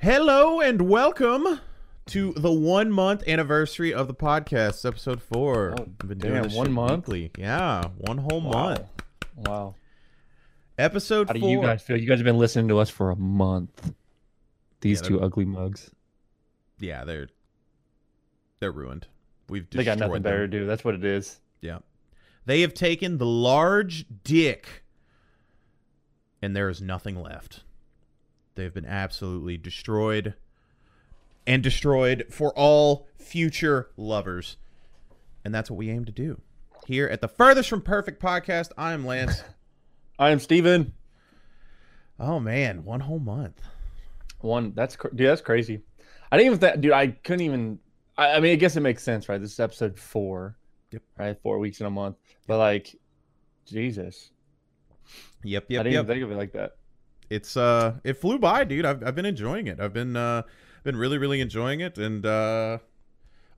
Hello and welcome to the one month anniversary of the podcast, episode four. Oh, I've been damn, this one shit month? weekly. Yeah, one whole Wow. month. Wow. Episode How do four. you guys feel? You guys have been listening to us for a month. These Yeah, two ugly mugs. Yeah, they're they're ruined. We've They got nothing destroyed better to do. That's what it is. Yeah, they have taken the large dick, and there is nothing left. They've been absolutely destroyed, and destroyed for all future lovers, and that's what we aim to do here at the Furthest from Perfect podcast. I am Lance. I am Steven. oh man, one whole month. One. That's cr- dude. That's crazy. I didn't even. Th- dude, I couldn't even. I, I mean, I guess it makes sense, right? This is episode four. Yep. Right, four weeks in a month. But like, Jesus, Yep, I yep, didn't yep. even think of it like that. It's uh it flew by dude i've, I've been enjoying it i've been uh been really really enjoying it and uh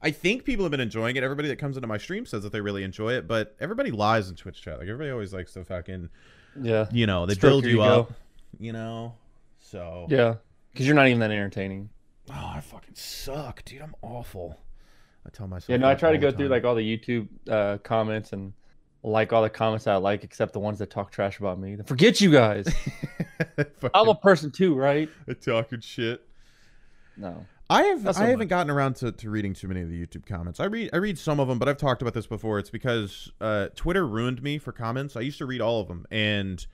i think people have been enjoying it everybody that comes into my stream says that they really enjoy it but everybody lies in twitch chat like everybody always likes to fucking Yeah. you know they Stroke build you ego. up you know so Yeah. Because you're not even that entertaining. oh i fucking suck dude i'm awful i tell myself Yeah. No, I try to go the through like all the YouTube uh, comments and like all the comments I like, except the ones that talk trash about me. Forget you guys. I'm a person too, right? talking shit No. I have Not so I haven't much. gotten around to, to reading too many of the YouTube comments. I read I read some of them, but I've talked about this before. It's because uh, Twitter ruined me for comments. I used to read all of them, and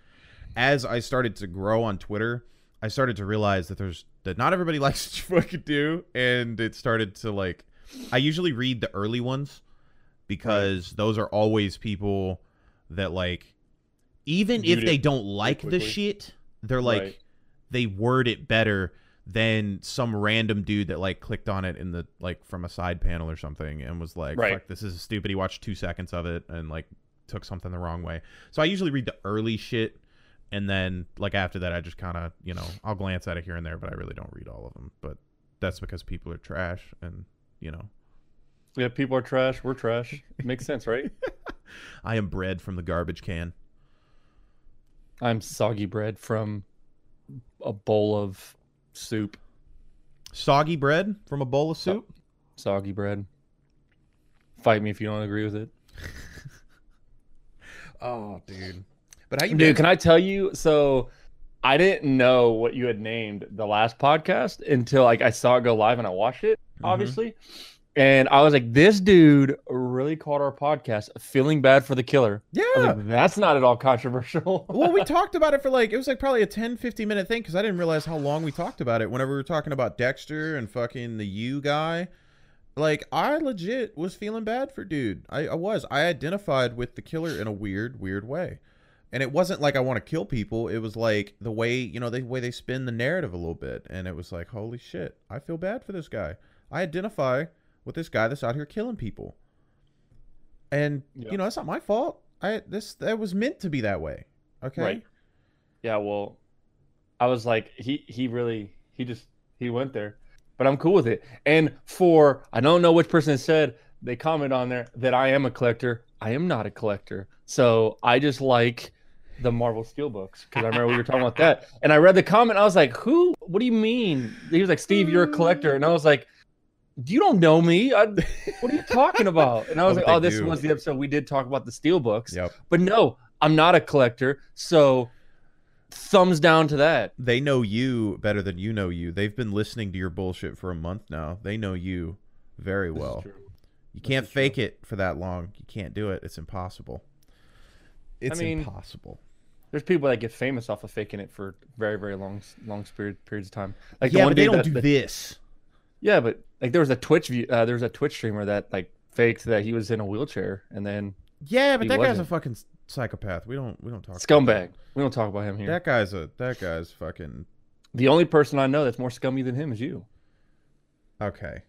as I started to grow on Twitter, I started to realize that there's that not everybody likes what you fucking do, and it started to like. I usually read the early ones because those are always people that like, even if they don't like the shit, they're like Right. they word it better than some random dude that like clicked on it in the like from a side panel or something and was like, Right. "Fuck, this is stupid." He watched two seconds of it and like took something the wrong way. So I usually read the early shit, and then like after that, I just kind of you know I'll glance at it here and there, but I really don't read all of them. But that's because people are trash, and you know Yeah, people are trash. We're trash. Makes sense, right? I am bread from the garbage can. I'm soggy bread from a bowl of soup. Soggy bread from a bowl of soup. Soggy bread. Fight me if you don't agree with it. Oh, dude. But how you Dude, can I tell you? So I didn't know what you had named the last podcast until like I saw it go live and I watched it, Mhm. obviously. And I was like, this dude really called our podcast feeling bad for the killer. Yeah. Like, that's not at all controversial. well, we talked about it for like, it was like probably a 10, 15 minute thing because I didn't realize how long we talked about it whenever we were talking about Dexter and fucking the You guy. Like, I legit was feeling bad for dude. I, I was. I identified with the killer in a weird, weird way. And it wasn't like I want to kill people. It was like the way, you know, the way they spin the narrative a little bit. And it was like, holy shit, I feel bad for this guy. I identify with this guy that's out here killing people. And, Yeah. you know, that's not my fault. I this that was meant to be that way. Okay. Right. Yeah, well, I was like, he he really he just he went there, but I'm cool with it. And for I don't know which person said they comment on there that I am a collector. I am not a collector, so I just like the Marvel Steel books because I remember we were talking about that. And I read the comment. I was like, who? What do you mean? He was like, Steve, you're a collector, and I was like. You don't know me. I, what are you talking about? And I was Oh, like, "Oh, this do. was the episode we did talk about the steel books." Yep. But no, I'm not a collector. So thumbs down to that. They know you better than you know you. They've been listening to your bullshit for a month now. They know you very well. You can't is true. fake it for that long. You can't do it. It's impossible. It's mean- impossible. There's people that get famous off of faking it for very, very long, long period, periods of time. Like yeah, one but they dude don't that- do that- this. Yeah, but like there was a Twitch view, uh, there was a Twitch streamer that like faked that he was in a wheelchair and then Yeah, but that guy's a fucking psychopath. We don't we don't talk about scumbag. We don't talk about him here. that guy's a that guy's fucking The only person I know that's more scummy than him is you. okay.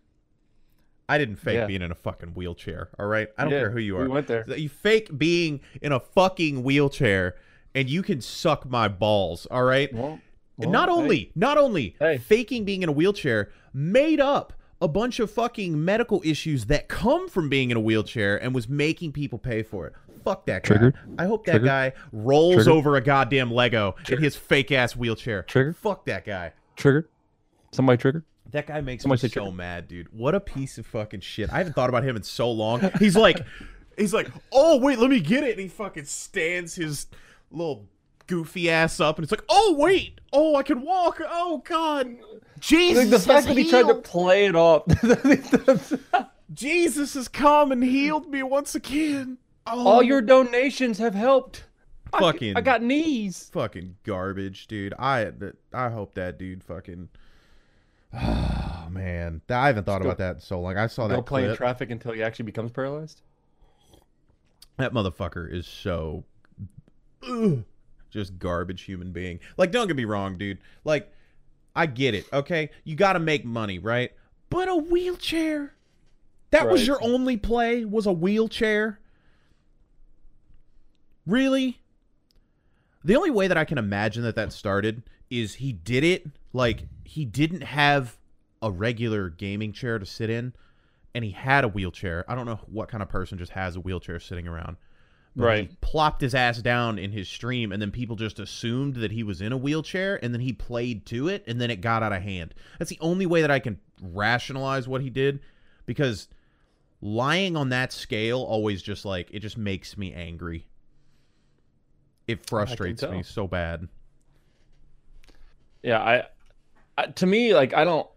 I didn't fake Yeah. being in a fucking wheelchair. All right, I don't Yeah, care who you are. We went there. you fake being in a fucking wheelchair and you can suck my balls all right Well, And not well, hey, only not only Hey. faking being in a wheelchair made up a bunch of fucking medical issues that come from being in a wheelchair and was making people pay for it fuck that guy i hope that Triggered. guy rolls Triggered. over a goddamn lego in his fake ass wheelchair Trigger. fuck that guy triggered. Somebody trigger. That guy makes Somebody me so trigger. mad, dude. What a piece of fucking shit. I haven't thought about him in so long. He's like, he's like, oh wait, let me get it. And he fucking stands his little goofy ass up, and it's like, oh wait, oh I can walk. Oh god, Jesus Like the fact that he tried to play it off. Jesus has come and healed me once again. Oh, All your donations have helped. Fucking- I got knees. fucking garbage, dude. I I hope that dude fucking. Oh man, I haven't thought Go- about that in so long. I saw Go that play in clip. traffic until he actually becomes paralyzed. That motherfucker is so ugh, just garbage human being. Like, don't get me wrong, dude. Like, I get it, okay? You got to make money, right? But a wheelchair. That was your only play was a wheelchair? Really? The only way that I can imagine that that started is he did it like he didn't have a regular gaming chair to sit in and he had a wheelchair. I don't know what kind of person just has a wheelchair sitting around. Right. He plopped his ass down in his stream and then people just assumed that he was in a wheelchair and then he played to it and then it got out of hand. That's the only way that I can rationalize what he did because lying on that scale always just like it just makes me angry. It frustrates me so bad. Yeah, I, I to me like I don't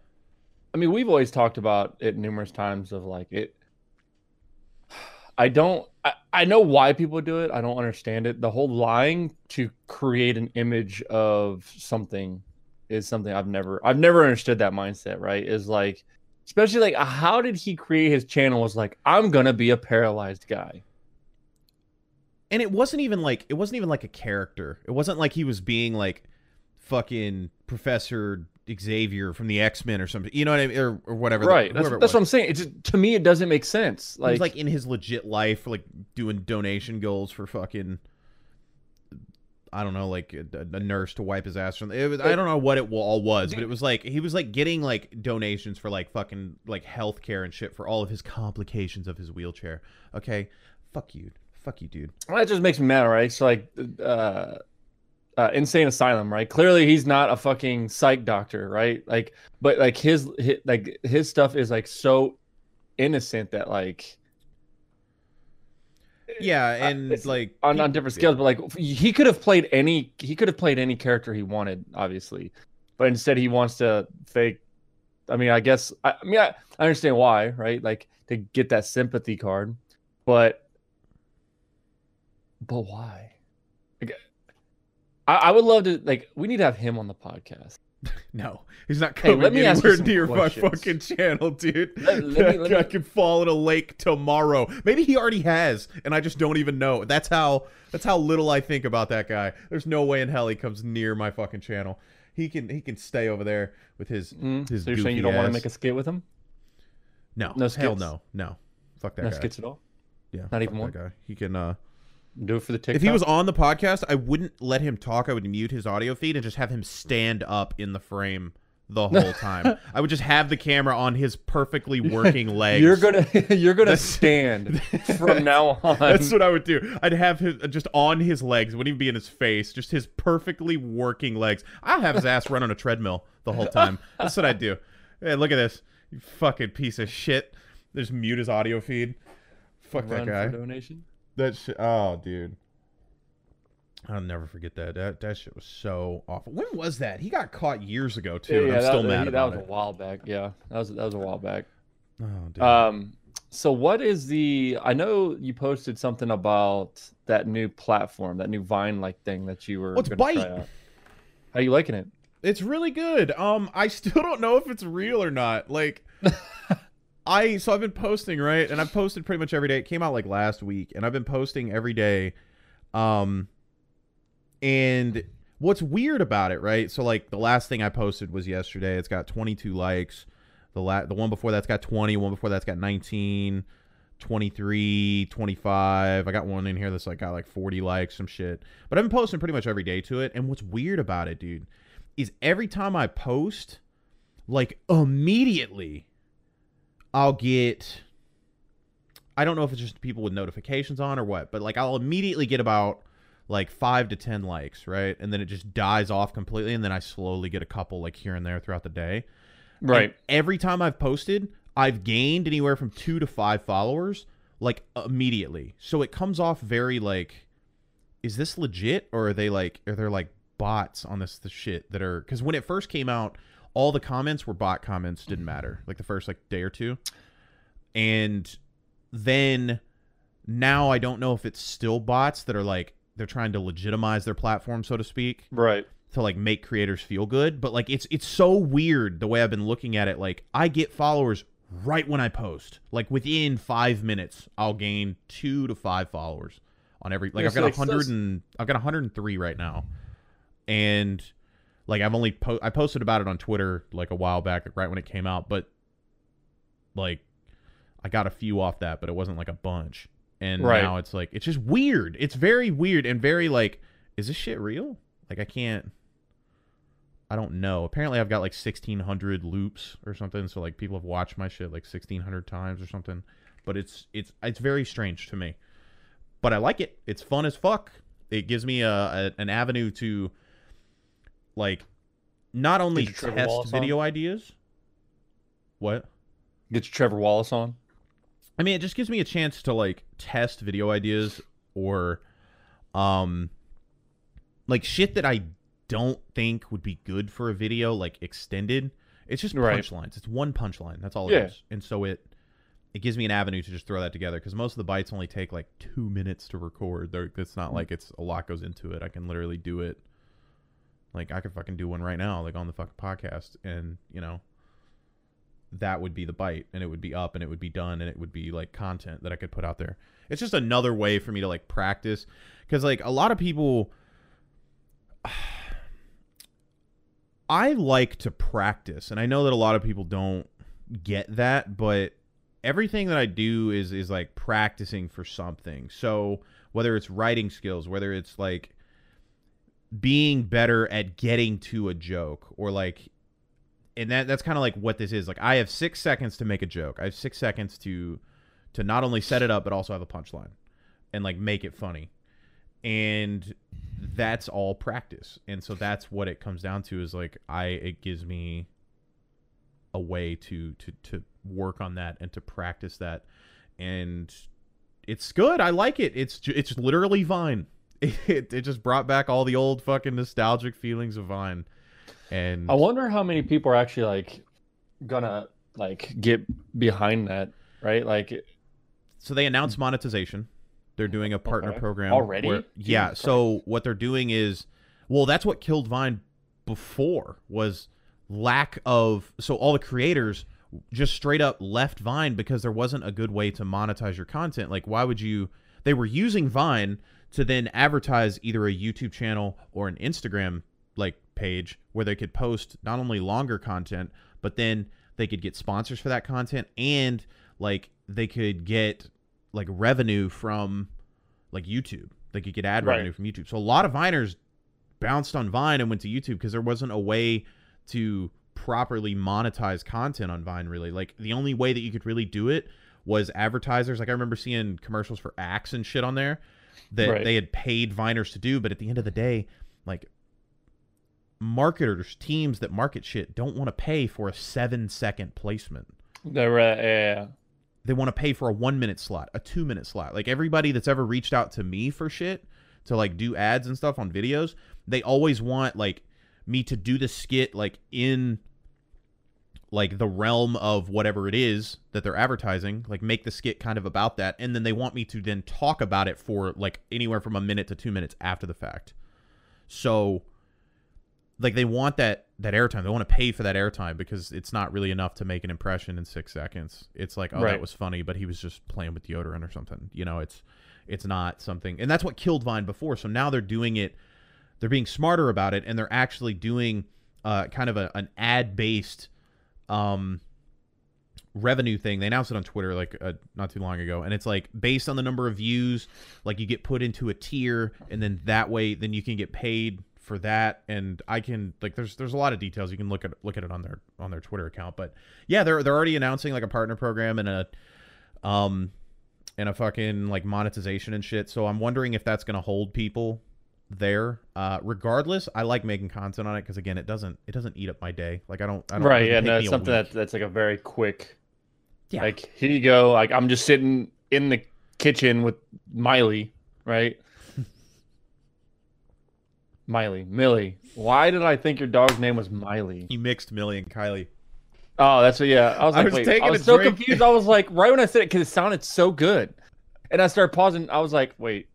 I mean, we've always talked about it numerous times of like it I don't I, know why people do it. I don't understand it. The whole lying to create an image of something is something I've never I've never understood that mindset, right? Is like especially like how did he create his channel was like I'm to be a paralyzed guy. and it wasn't even like it wasn't even like a character. It wasn't like he was being like fucking Professor Xavier from the X Men or something. You know what I mean, or, or whatever. the- Right. That's, that's what I'm saying. It's just, to me it doesn't make sense. Like, was like in his legit life, like doing donation goals for fucking. I don't know, like a, a nurse to wipe his ass from. It was, I don't know what it all was, but it was like he was like getting like donations for like fucking like healthcare and shit for all of his complications of his wheelchair. Okay, fuck you, fuck you, dude. Well, that just makes me mad, right? So like, uh, uh, insane asylum, right? Clearly, he's not a fucking psych doctor, right? Like, but like his, his like his stuff is like so innocent that like Yeah, Uh, and it's like on, on different scales, but like he could have played any he could have played any character he wanted, obviously, but instead he wants to fake. I mean, I guess I, I mean I, I understand why, right? Like to get that sympathy card, but but why? I, I would love to like we need to have him on the podcast. No, he's not Hey, coming let me ask anywhere some near my fucking channel, dude. Let- let me- that let guy me- could fall in a lake tomorrow. Maybe he already has, and I just don't even know. That's how. That's how little I think about that guy. There's no way in hell he comes near my fucking channel. He can. He can stay over there with his. Mm, His so you're saying you don't want to make a skit with him? No, No hell no, no. Fuck that No guy. skits at all? Yeah, Not even one? guy. He can. uh Do it for the TikTok. If he was on the podcast, I wouldn't let him talk. I would mute his audio feed and just have him stand up in the frame the whole time. I would just have the camera on his perfectly working legs. You're gonna you're gonna That's- stand from now on. That's what I would do. I'd have his uh, just on his legs. Wouldn't even be in his face. Just his perfectly working legs. I'll have his ass run on a treadmill the whole time. That's what I'd do. Hey, look at this. You fucking piece of shit. Just mute his audio feed. Fuck that guy. for donation. That shit. Oh, dude. I'll never forget that. That that shit was so awful. When was that? He got caught years ago too. and I'm that, still that- mad that about was it. a while back. Yeah, that was that was a while back. Oh, dude. Um, so what is the? I know you posted something about that new platform, that new Vine like thing that you were. What's gonna Byte? try out. How you liking it? It's really good. Um, I still don't know if it's real or not. Like, I so I've been posting right, and I've posted pretty much every day. It came out like last week, and I've been posting every day. Um, and what's weird about it, right? So like the last thing I posted was yesterday. It's got 22 likes. The la- the one before that's got 20. One before that's got 19. 23 25 i got one in here that's like got like 40 likes some shit but i've been posting pretty much every day to it and what's weird about it dude is every time I post, like immediately, I'll get. I don't know if it's just people with notifications on or what, but like I'll immediately get about like five to ten likes, right? And then it just dies off completely, and then I slowly get a couple like here and there throughout the day. And Right. every time I've posted, I've gained anywhere from two to five followers, like immediately. So it comes off very like, is this legit or are they like, are there like bots on this the shit that are? Because when it first came out, all the comments were bot comments, didn't matter. Like the first like day or two, and then now I don't know if it's still bots that are like they're trying to legitimize their platform, so to speak Right. to like make creators feel good but like it's it's so weird the way i've been looking at it like i get followers right when i post like within five minutes i'll gain two to five followers on every like Yeah, i've got a like, 100 and i've got 103 right now and like i've only po- i posted about it on twitter like a while back right when it came out but like i got a few off that but it wasn't like a bunch and Right. now it's like it's just weird it's very weird and very like is this shit real like i can't I don't know. Apparently, I've got like 1,600 loops or something. So like people have watched my shit like 1,600 times or something. But it's it's it's very strange to me. But I like it. It's fun as fuck. It gives me a, a an avenue to like not only Get your Trevor test Wallace on? video ideas. What? Get your Trevor Wallace on. I mean, it just gives me a chance to like test video ideas or um like shit that I don't think would be good for a video like extended. It's just Right. punchlines. It's one punchline. That's all Yeah. it is. And so it it gives me an avenue to just throw that together because most of the bites only take like two minutes to record. They're, it's not like it's a lot goes into it. I can literally do it. Like I could fucking do one right now, like on the fucking podcast, and you know, that would be the bite, and it would be up, and it would be done, and it would be like content that I could put out there. It's just another way for me to like practice, because like a lot of people, I like to practice, and I know that a lot of people don't get that, but everything that I do is is like practicing for something. So whether it's writing skills, whether it's like being better at getting to a joke or like and that that's kind of like what this is. Like I have 6 seconds to make a joke. I have 6 seconds to to not only set it up but also have a punchline and like make it funny. And that's all practice. And so that's what it comes down to is like I it gives me a way to to to work on that and to practice that and it's good i like it it's it's literally vine it, it just brought back all the old fucking nostalgic feelings of vine and I wonder how many people are actually like gonna like get behind that, right? Like so they announced monetization they're doing a partner Okay. program Already? where- yeah Jesus so what they're doing is well that's what killed vine before was lack of so all the creators just straight up left vine because there wasn't a good way to monetize your content like why would you they were using vine to then advertise either a youtube channel or an instagram like page where they could post not only longer content but then they could get sponsors for that content and like they could get like revenue from like youtube they could get ad Right. revenue from youtube so a lot of viners bounced on vine and went to youtube because there wasn't a way to properly monetize content on Vine really. Like the only way that you could really do it was advertisers. Like I remember seeing commercials for Axe and shit on there that Right. they had paid Viners to do, but at the end of the day, like marketers, teams that market shit don't want to pay for a 7 second placement. they're uh, yeah, They want to pay for a 1 minute slot, a 2 minute slot. Like everybody that's ever reached out to me for shit to like do ads and stuff on videos, they always want like me to do the skit like in like the realm of whatever it is that they're advertising, like make the skit kind of about that, and then they want me to then talk about it for like anywhere from a minute to two minutes after the fact. So like they want that that airtime. They want to pay for that airtime because it's not really enough to make an impression in six seconds. It's like, oh, that was funny, but he was just playing with deodorant or something. You know, it's it's not something, and that's what killed Vine before. So now they're doing it. They're being smarter about it, and they're actually doing uh, kind of a, an ad based um revenue thing. They announced it on Twitter like uh, not too long ago, and it's like based on the number of views, like you get put into a tier, and then that way, then you can get paid for that. And I can like there's there's a lot of details you can look at look at it on their on their Twitter account. But yeah, they're they're already announcing like a partner program and a um and a fucking like monetization and shit. So I'm wondering if that's gonna hold people there. Uh, regardless, I like making content on it because again, it doesn't it doesn't eat up my day. Like I don't, I don't right. Yeah, no, it's something that that's like a very quick. Yeah. Like here you go. Like I'm just sitting in the kitchen with Miley, right? Miley, Millie. Why did I think your dog's name was Miley? you mixed Millie and Kylie. Oh, that's what. Yeah, I was I like, was wait, taking I was so drink. confused. I was like, right when I said it, because it sounded so good, and I started pausing. I was like, wait,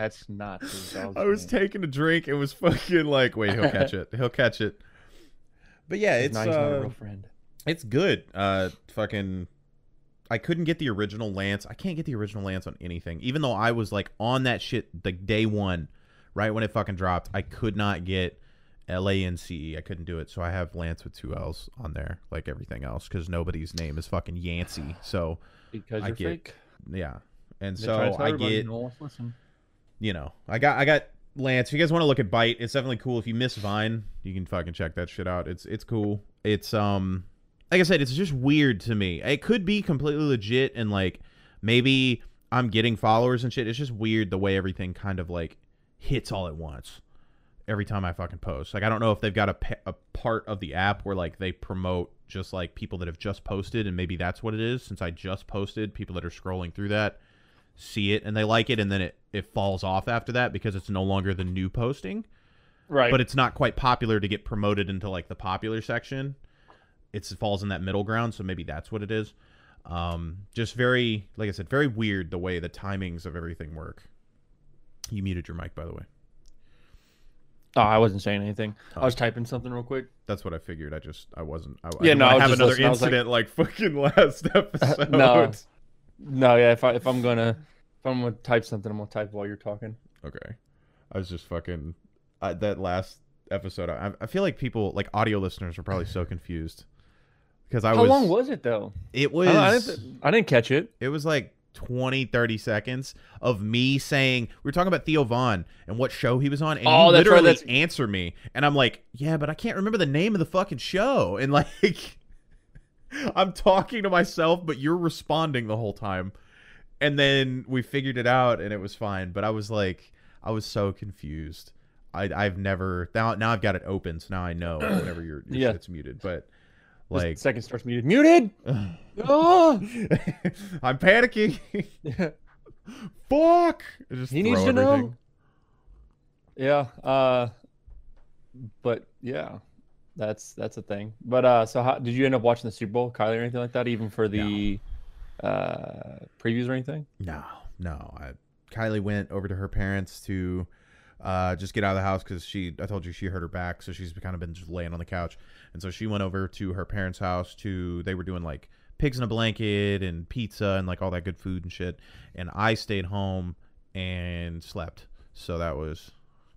that's not. his I was name. taking a drink. It was fucking like, wait, he'll catch it. He'll catch it. But yeah, it's Now he's not a uh, real friend. it's good. Uh, fucking, I couldn't get the original Lance. I can't get the original Lance on anything, even though I was like on that shit like day one, right when it fucking dropped. I could not get L A N C E. I couldn't do it, so I have Lance with two L's on there, like everything else, because nobody's name is fucking Yancey. So Because I you're get- fake. yeah, and They try to so tell I get no you know, I got I got Lance. If you guys want to look at Byte, it's definitely cool. If you miss Vine, you can fucking check that shit out. It's it's cool. It's um like I said, it's just weird to me. It could be completely legit and like maybe I'm getting followers and shit. It's just weird the way everything kind of like hits all at once every time I fucking post. Like I don't know if they've got a, a part of the app where like they promote just like people that have just posted and maybe that's what it is since I just posted, people that are scrolling through that see it and they like it and then it, it falls off after that because it's no longer the new posting Right. but it's not quite popular to get promoted into like the popular section it's, it falls in that middle ground so maybe that's what it is um, just very like i said very weird the way the timings of everything work you muted your mic by the way oh, I wasn't saying anything. Oh. I was typing something real quick. that's what i figured i just i wasn't i, I Yeah, didn't no, I have another listening. I was like- incident like, fucking last episode no, no, yeah. If I if I'm gonna if I'm gonna type something, I'm gonna type while you're talking. okay i was just fucking I, that last episode I, I feel like people like audio listeners are probably so confused because i How was long was it though? it was I, I didn't, I didn't catch it. it was like 20 30 seconds of me saying we were talking about theo von and what show he was on and Oh, you that's right, literally answer me and i'm like yeah but i can't remember the name of the fucking show and like i'm talking to myself but you're responding the whole time and then we figured it out and it was fine but i was like i was so confused I, I've never now. Now I've got it open, so now I know whenever your, your Yeah. shit's muted. But Like second starts muted. Muted. oh. I'm panicking. Fuck! I Just He needs to know. Yeah. Uh. But yeah, that's that's a thing. But uh, so how did you end up watching the Super Bowl, Kylie, or anything like that? Even for the uh previews or anything? No, no. I, Kylie went over to her parents to uh, just get out of the house because she. I told you she hurt her back, so she's kind of been just laying on the couch, and so she went over to her parents' house to. They were doing like pigs in a blanket and pizza and like all that good food and shit, and I stayed home and slept. So that was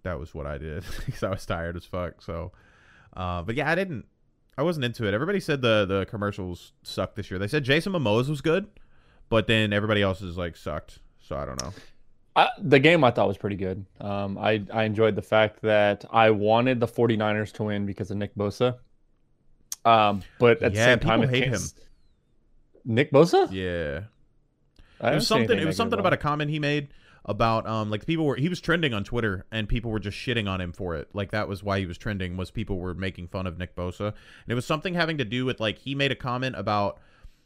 that was what I did because I was tired as fuck. So, uh, but yeah, I didn't. I wasn't into it. Everybody said the the commercials sucked this year. They said Jason Momoa's was good, but then everybody else's like sucked. So I don't know. I, the game I thought was pretty good. Um, I I enjoyed the fact that I wanted the 49ers to win because of Nick Bosa. Um, but at Yeah, the same time, hate him. Nick Bosa? Yeah, it was something. It was something about a comment he made about um like people were he was trending on Twitter and people were just shitting on him for it. Like that was why he was trending was people were making fun of Nick Bosa and it was something having to do with like he made a comment about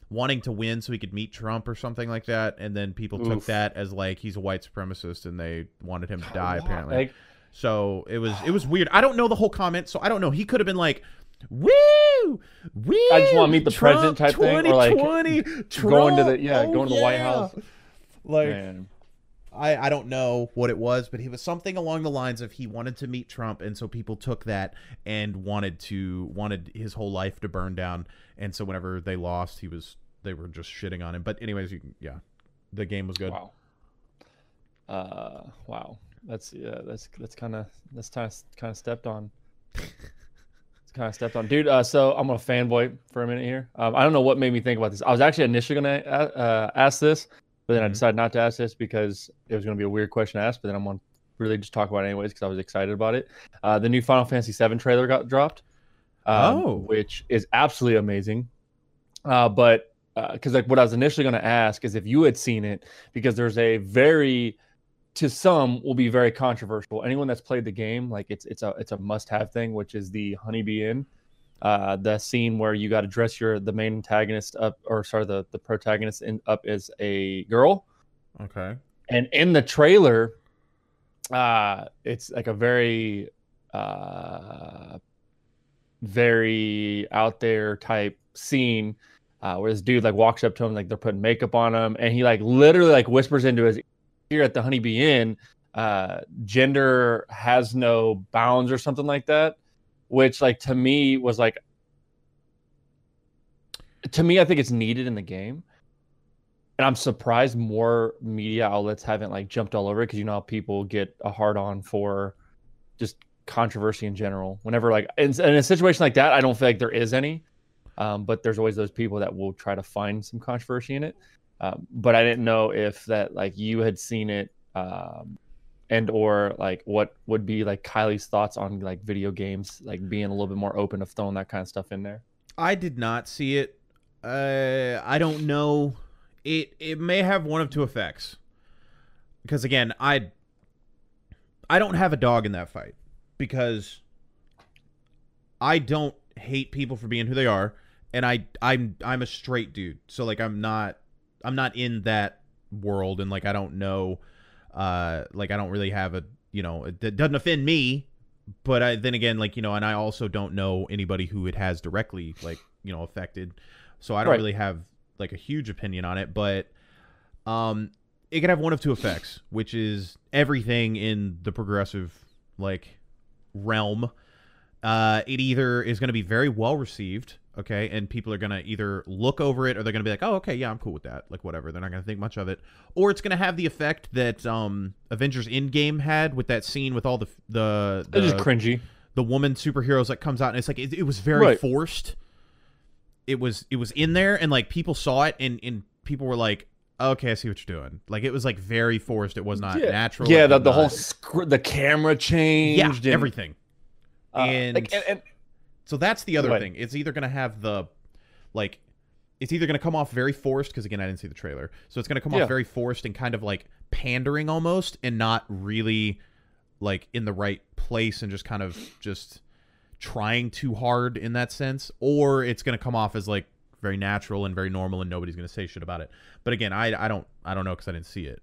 wanting to win so he could meet Trump or something like that and then people took that as like he's a white supremacist and they wanted him to die apparently. like, So it was it was weird. I don't know the whole comment, so I don't know. He could have been like, "Woo, woo!" I just wanna meet the Trump president type thing, or, like, 2020, going to the- yeah, oh, going to the White. House. Like man. I I don't know what it was, but he was something along the lines of he wanted to meet Trump, and so people took that and wanted to wanted his whole life to burn down. And so whenever they lost, he was they were just shitting on him. But anyways, you yeah, the game was good. Wow. Uh, wow. That's yeah. That's that's kind of that's kind of kind of stepped on. It's kind of stepped on, dude. Uh, so I'm gonna fanboy for a minute here. Um, I don't know what made me think about this. I was actually initially gonna uh, ask this, but then I Mhm. decided not to ask this because it was gonna be a weird question to ask. But then I'm gonna really just talk about it anyways because I was excited about it. Uh, the new Final Fantasy VII trailer got dropped, um, Oh. which is absolutely amazing. Uh, but because like what I was initially going to ask is if you had seen it because there's a very to some will be very controversial. Anyone that's played the game, like it's it's a it's a must have thing, which is the Honeybee Inn. Uh, the scene where you got to dress your the main antagonist up, or sorry, the the protagonist in, up as a girl. Okay. And in the trailer, uh, it's like a very uh, very out there type scene uh, where this dude like walks up to him like they're putting makeup on him and he like literally like whispers into his ear at the honeybee inn uh, gender has no bounds or something like that which like to me was like to me i think it's needed in the game and i'm surprised more media outlets haven't like jumped all over it because you know how people get a hard on for just controversy in general. Whenever like in, in, a situation like that, I don't feel like there is any, um, but there's always those people that will try to find some controversy in it. Um, but I didn't know if that like you had seen it, um, and or like what would be like Kylie's thoughts on like video games, like being a little bit more open of throwing that kind of stuff in there. I did not see it. Uh, I don't know. It it may have one of two effects. Because again, I I don't have a dog in that fight because I don't hate people for being who they are, and I I'm I'm a straight dude, so like I'm not I'm not in that world, and like I don't know, uh, like I don't really have a you know it, doesn't offend me, but I then again like you know, and I also don't know anybody who it has directly like you know affected, so I don't right. really have like a huge opinion on it, but um, it can have one of two effects, which is everything in the progressive like realm. Uh, it either is going to be very well received, okay, and people are going to either look over it or they're going to be like, "Oh, okay, yeah, I'm cool with that." Like whatever. They're not going to think much of it, or it's going to have the effect that um, Avengers Endgame had with that scene with all the the, the it's just cringy. The woman superheroes that comes out and it's like it, it was very right. forced. It was it was in there and like people saw it and and people were like, okay, I see what you're doing. Like it was like very forced. It was not yeah. natural. Yeah, the, the whole sc- the camera changed. Yeah, and, everything. Uh, and, like, and, and, so that's the other thing. It's either gonna have the like it's either gonna come off very forced because again I didn't see the trailer, so it's gonna come yeah. off very forced and kind of like pandering almost, and not really like in the right place and just kind of just trying too hard in that sense, or it's gonna come off as like very natural and very normal, and nobody's going to say shit about it. But again, I, I don't I don't know because I didn't see it.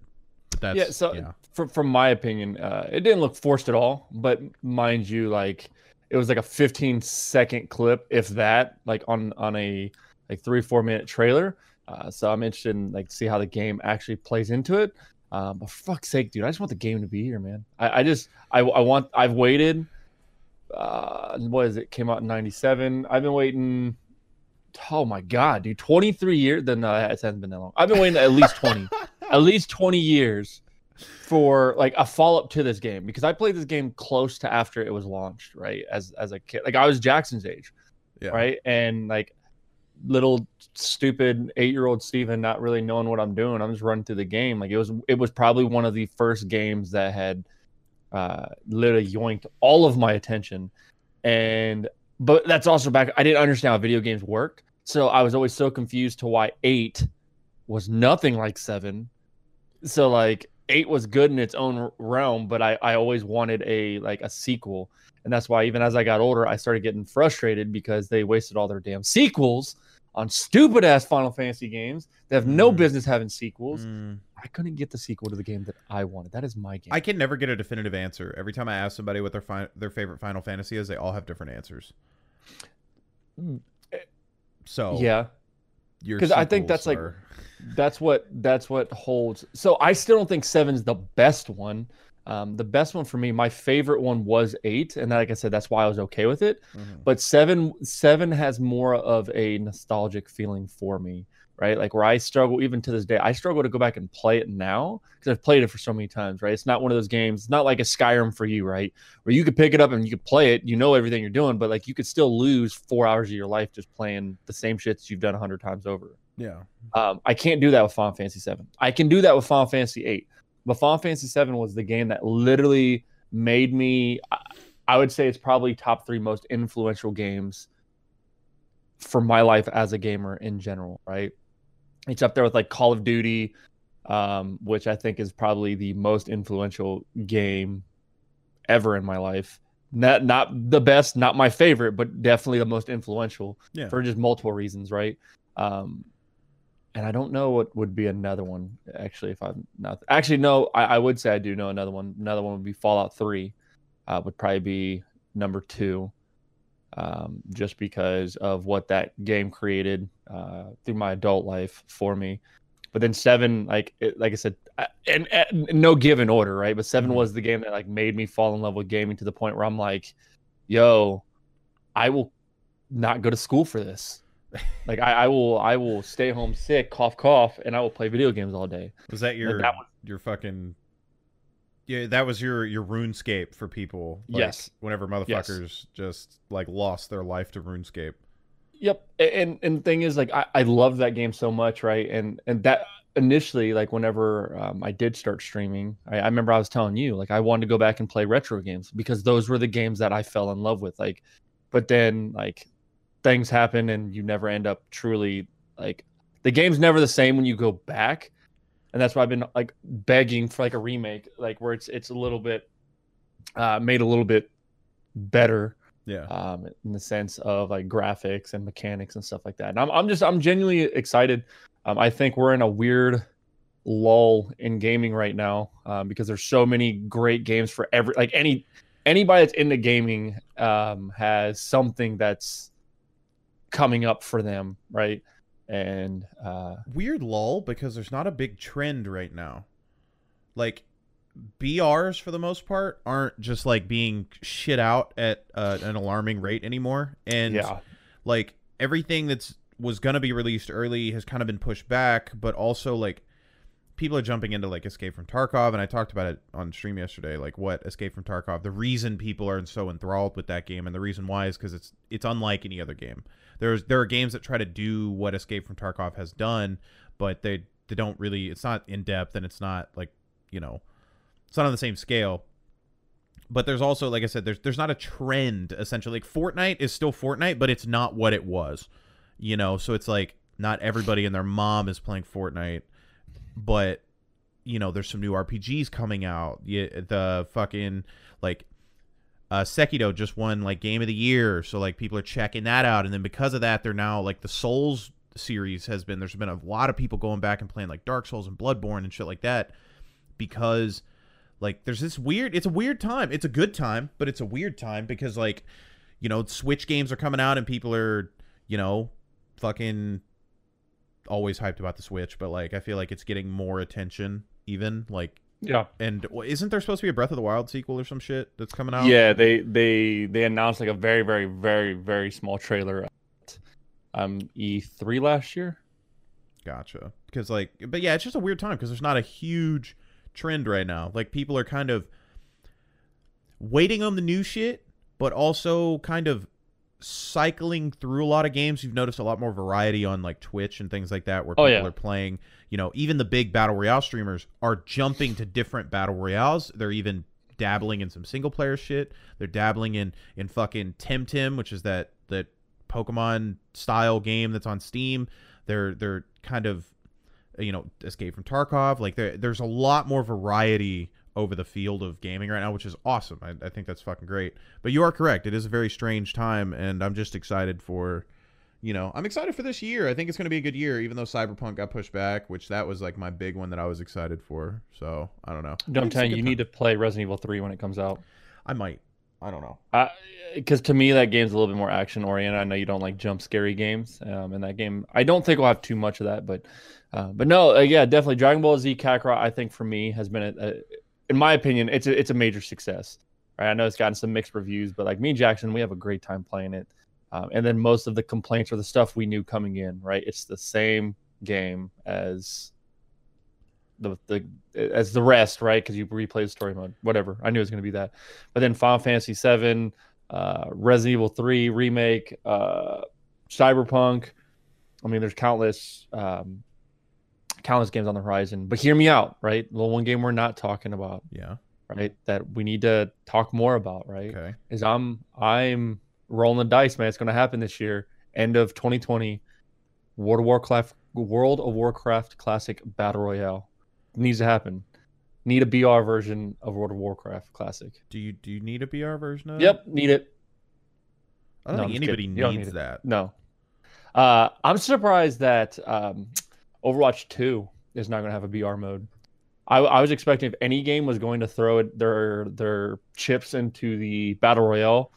But that's yeah. So yeah. From, from my opinion, uh, it didn't look forced at all. But mind you, like it was like a 15 second clip, if that, like on on a like three four minute trailer. Uh, so I'm interested in like see how the game actually plays into it. Uh, but fuck's sake, dude, I just want the game to be here, man. I, I just I, I want I've waited. Uh, what is it? Came out in '97. I've been waiting oh my god, dude, 23 years. Then no, it hasn't been that long. I've been waiting at least 20, at least 20 years for like a follow up to this game because I played this game close to after it was launched, right? As as a kid, like I was Jackson's age, yeah. right? And like little stupid eight year old Steven not really knowing what I'm doing. I'm just running through the game. Like it was it was probably one of the first games that had uh literally yoinked all of my attention. And but that's also back I didn't understand how video games worked. So I was always so confused to why eight was nothing like seven. So like eight was good in its own realm, but I, I always wanted a like a sequel. And that's why even as I got older, I started getting frustrated because they wasted all their damn sequels on stupid ass Final Fantasy games that have no mm. business having sequels. Mm. I couldn't get the sequel to the game that I wanted. That is my game. I can never get a definitive answer. Every time I ask somebody what their fi- their favorite Final Fantasy is, they all have different answers. Mm. So yeah, because I think that's are... like that's what that's what holds. So I still don't think seven's the best one. Um, the best one for me, my favorite one was eight, and like I said, that's why I was okay with it. Mm-hmm. But seven, seven has more of a nostalgic feeling for me, right? Like where I struggle even to this day, I struggle to go back and play it now because I've played it for so many times, right? It's not one of those games. It's not like a Skyrim for you, right? Where you could pick it up and you could play it, you know everything you're doing, but like you could still lose four hours of your life just playing the same shits you've done a hundred times over. Yeah. Um, I can't do that with Final Fantasy Seven. I can do that with Final Fantasy Eight but Final Fantasy VII was the game that literally made me. I would say it's probably top three most influential games for my life as a gamer in general. Right, it's up there with like Call of Duty, um, which I think is probably the most influential game ever in my life. Not not the best, not my favorite, but definitely the most influential Yeah. for just multiple reasons, right? Um, and I don't know what would be another one actually. If I'm not actually no, I, I would say I do know another one. Another one would be Fallout Three, uh, would probably be number two, um, just because of what that game created uh, through my adult life for me. But then seven, like it, like I said, I- and, and no given order, right? But 7 Mhm. was the game that like made me fall in love with gaming to the point where I'm like, yo, I will not go to school for this. Like I, I will I will stay home sick, cough cough, and I will play video games all day. Was that your that was- your fucking yeah? That was your your RuneScape for people. like, Yes. Whenever Yes. motherfuckers just like lost their life to RuneScape. Yep. And and the thing is like I, I love that game so much, right? And and that initially, like whenever um, I did start streaming, I, I remember I was telling you, like I wanted to go back and play retro games because those were the games that I fell in love with. Like, but then like things happen and you never end up truly like the game's never the same when you go back. And that's why I've been like begging for like a remake, like where it's it's a little bit uh made a little bit better Yeah. um, in the sense of like graphics and mechanics and stuff like that. And I'm, I'm just I'm genuinely excited. Um, I think we're in a weird lull in gaming right now um, because there's so many great games for every like any anybody that's into gaming um, has something that's coming up for them, right? And uh, Weird lull because there's not a big trend right now. Like BRs for the most part aren't just like being shit out at uh, an alarming rate anymore, and yeah, like everything that's was gonna be released early has kind of been pushed back, but also like people are jumping into like Escape from Tarkov, and I talked about it on stream yesterday. Like what Escape from Tarkov, the reason people are so enthralled with that game, and the reason why is because it's it's unlike any other game. There's there are games that try to do what Escape from Tarkov has done, but they they don't really. It's not in depth, and it's not like you know, it's not on the same scale. But there's also, like I said, there's there's not a trend essentially. Like Fortnite is still Fortnite, but it's not what it was you know so it's like not everybody and their mom is playing fortnite but you know there's some new rpgs coming out. The fucking like uh Sekiro just won like game of the year so like people are checking that out and then because of that they're now like the souls series has been there's been a lot of people going back and playing like dark souls and bloodborne and shit like that because like there's this weird it's a weird time. It's a good time but it's a weird time because like you know switch games are coming out and people are you know fucking always hyped about the switch but like i feel like it's getting more attention even like yeah, and isn't there supposed to be a breath of the wild sequel or some shit that's coming out yeah. They they they announced like a very very very very small trailer at um E3 last year. Gotcha. Because like, but yeah, it's just a weird time because there's not a huge trend right now. Like people are kind of waiting on the new shit, but also kind of cycling through a lot of games. You've noticed a lot more variety on like Twitch and things like that, where Oh, people yeah. are playing. You know, even the big battle royale streamers are jumping to different battle royales. They're even dabbling in some single player shit. They're dabbling in in fucking Temtem, which is that that Pokemon style game that's on Steam. They're they're kind of you know Escape from Tarkov. Like there there's a lot more variety over the field of gaming right now, which is awesome. I, I think that's fucking great. But you are correct. It is a very strange time, and I'm just excited for. You know, I'm excited for this year. I think it's going to be a good year, even though Cyberpunk got pushed back, which that was like my big one that I was excited for. So I don't know. I No, I'm think it's a telling you, you need to play Resident Evil 3 when it comes out. I might. I don't know. Because to me, that game's a little bit more action oriented. I know you don't like jump scary games, um, and that game, I don't think we'll have too much of that. But, uh, but no, uh, yeah, definitely Dragon Ball Z Kakarot. I think for me has been, a, a, in my opinion, it's a, it's a major success. Right? I know it's gotten some mixed reviews, but like me and Jackson, we have a great time playing it. Um, and then most of the complaints are the stuff we knew coming in. Right? It's the same game as the the as the rest, right? Because you replay the story mode, whatever. I knew it was going to be that. But then Final Fantasy VII, uh, Resident Evil 3 remake, uh, Cyberpunk. I mean, there's countless um, countless games on the horizon. But hear me out, right? The one game we're not talking about, Yeah. right? That we need to talk more about, right? Okay. Is I'm I'm rolling the dice, man. It's going to happen this year, end of 2020. World of Warcraft, World of Warcraft Classic Battle Royale. needs to happen. Need a BR version of World of Warcraft Classic. Do you do you need a BR version of? Yep, need it. I don't No, think I'm anybody kidding. You don't needs need that. No. Uh, I'm surprised that um, Overwatch 2 is not going to have a BR mode. I, I was expecting if any game was going to throw it, their their chips into the battle royale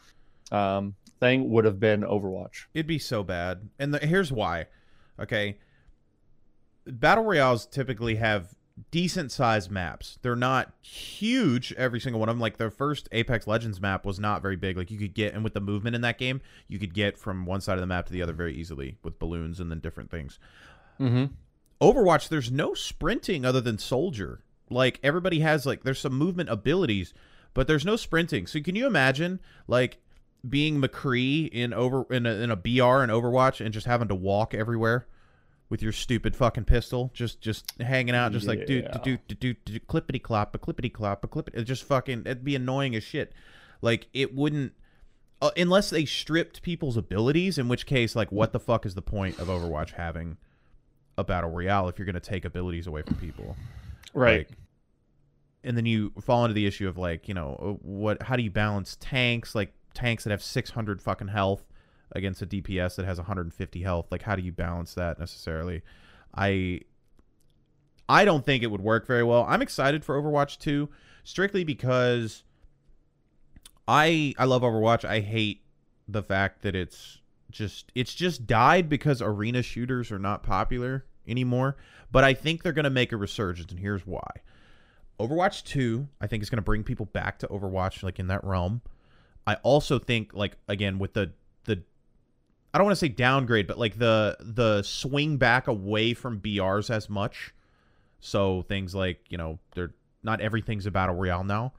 um, thing, would have been Overwatch. It'd be so bad. And the, here's why. Okay. Battle Royales typically have decent sized maps. They're not huge, every single one of them. Like the first Apex Legends map was not very big. Like you could get, and with the movement in that game, you could get from one side of the map to the other very easily with balloons and then different things. Mm-hmm. Overwatch, there's no sprinting other than Soldier. Like everybody has like there's some movement abilities, but there's no sprinting. So can you imagine like being McCree in over in a, in a BR in Overwatch and just having to walk everywhere with your stupid fucking pistol, just just hanging out, just like do do do do do clippity clop, a clippity clop, a clippity. Just fucking it'd be annoying as shit. Like it wouldn't. Uh, unless they stripped people's abilities, in which case, like, what the fuck is the point of Overwatch having a battle royale if you're going to take abilities away from people? Right. Like, and then you fall into the issue of like, you know, uh, what? How do you balance tanks? Like tanks that have 600 fucking health against a DPS that has 150 health. Like, how do you balance that necessarily? I I don't think it would work very well. I'm excited for Overwatch 2 strictly because I I love Overwatch. I hate the fact that it's just it's just died because arena shooters are not popular anymore. But I think they're going to make a resurgence, and here's why. Overwatch 2, I think is going to bring people back to Overwatch like in that realm. I also think like again with the the I don't want to say downgrade, but like the the swing back away from BRs as much. So things like, you know, they're not everything's a battle royale now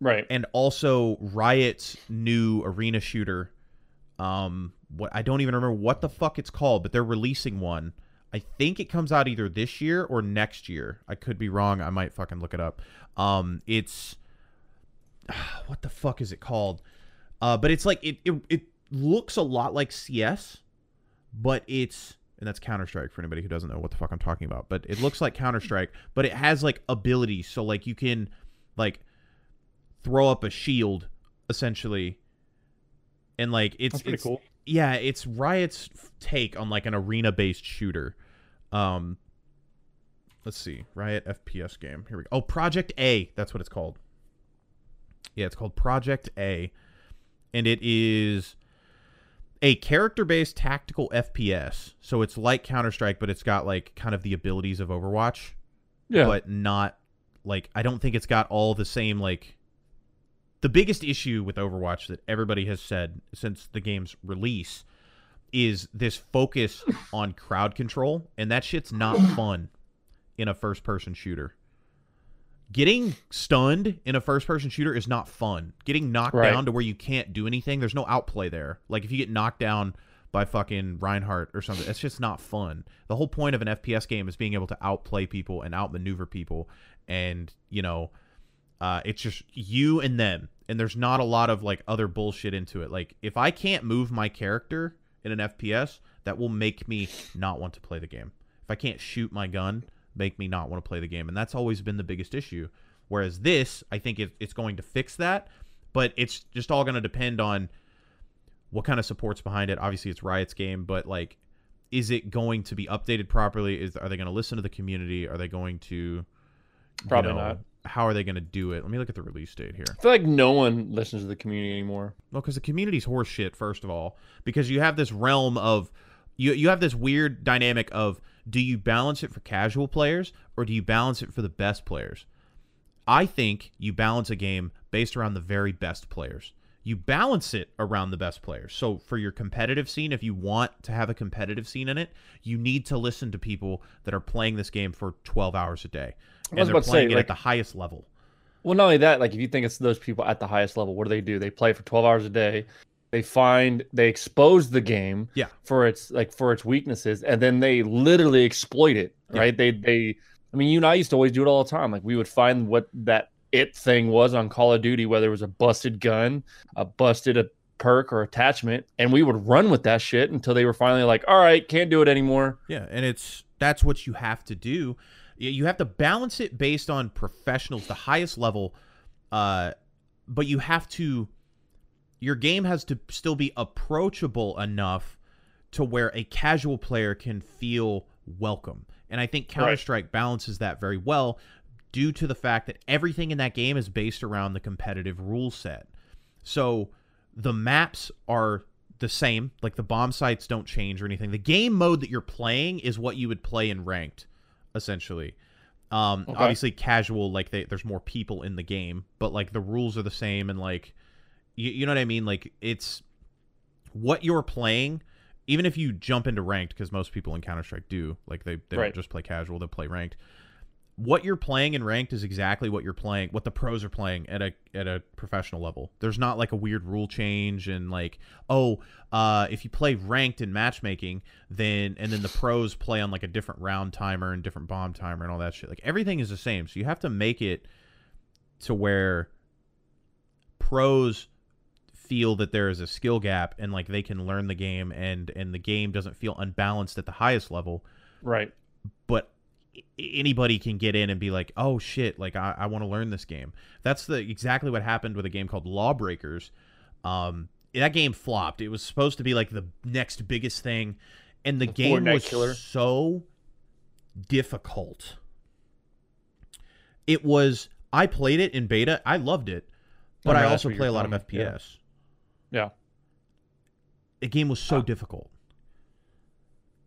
Right. and also Riot's new arena shooter. Um, what I don't even remember what the fuck it's called, but they're releasing one. I think it comes out either this year or next year. I could be wrong. I might fucking look it up. Um, it's what the fuck is it called? Uh, but it's like it it, it looks a lot like CS, but it's and that's Counter Strike for anybody who doesn't know what the fuck I'm talking about. But it looks like Counter Strike, but it has like abilities. So like you can like throw up a shield essentially, and like it's That's pretty it's, cool. Yeah, it's Riot's take on like an arena based shooter. Um let's see. Riot FPS game. Here we go. Oh, Project A, that's what it's called. Yeah, it's called Project A. And it is a character based tactical FPS. So it's like Counter-Strike, but it's got like kind of the abilities of Overwatch Yeah. but not like I don't think it's got all the same like the biggest issue with Overwatch that everybody has said since the game's release is this focus on crowd control and that shit's not fun in a first person shooter. Getting stunned in a first person shooter is not fun. Getting knocked Right. down to where you can't do anything, there's no outplay there. Like if you get knocked down by fucking Reinhardt or something, it's just not fun. The whole point of an FPS game is being able to outplay people and outmaneuver people and, you know, uh, it's just you and them, and there's not a lot of like other bullshit into it. Like if I can't move my character in an FPS, that will make me not want to play the game. If I can't shoot my gun, make me not want to play the game, and that's always been the biggest issue. Whereas this, I think it, it's going to fix that, but it's just all going to depend on what kind of support's behind it. Obviously, it's Riot's game, but like, is it going to be updated properly? Is are they going to listen to the community? Are they going to you Probably know, not. How are they going to do it? Let me look at the release date here. I feel like no one listens to the community anymore. Well, because the community's horseshit, first of all, because you have this realm of you you have this weird dynamic of do you balance it for casual players or do you balance it for the best players? I think you balance a game based around the very best players. You balance it around the best players. So for your competitive scene, if you want to have a competitive scene in it, you need to listen to people that are playing this game for 12 hours a day. I And was they're about to say, it like- at the highest level. Well, not only that, like if you think it's those people at the highest level, what do they do? They play for 12 hours a day. They find they expose the game Yeah. for its like for its weaknesses, and then they literally exploit it. Yeah. Right? They they. I mean, you and I used to always do it all the time. Like we would find what that it thing was on Call of Duty, whether it was a busted gun, a busted a perk or attachment, and we would run with that shit until they were finally like, "All right, can't do it anymore." Yeah, and it's that's what you have to do. You have to balance it based on professionals, the highest level, uh, but you have to. Your game has to still be approachable enough to where a casual player can feel welcome. And I think Counter Strike balances that very well due to the fact that everything in that game is based around the competitive rule set. So the maps are the same, like the bomb sites don't change or anything. The game mode that you're playing is what you would play in ranked, essentially. Um, Okay. obviously casual, like they, there's more people in the game, but like the rules are the same and like you, you know what I mean? Like it's what you're playing. Even if you jump into ranked, because most people in Counter Strike do, like they, they Right. don't just play casual, they play ranked. What you're playing in ranked is exactly what you're playing, what the pros are playing at a at a professional level. There's not like a weird rule change and like, oh, uh, if you play ranked in matchmaking, then and then the pros play on like a different round timer and different bomb timer and all that shit. Like everything is the same. So you have to make it to where pros feel that there is a skill gap and like they can learn the game and and the game doesn't feel unbalanced at the highest level Right. but anybody can get in and be like oh shit like i, I want to learn this game that's the exactly what happened with a game called lawbreakers um that game flopped it was supposed to be like the next biggest thing and the, The game was killer. so difficult it was i played it in beta i loved it but I i also play a lot of from, yeah. fps Yeah. the game was so Ah. difficult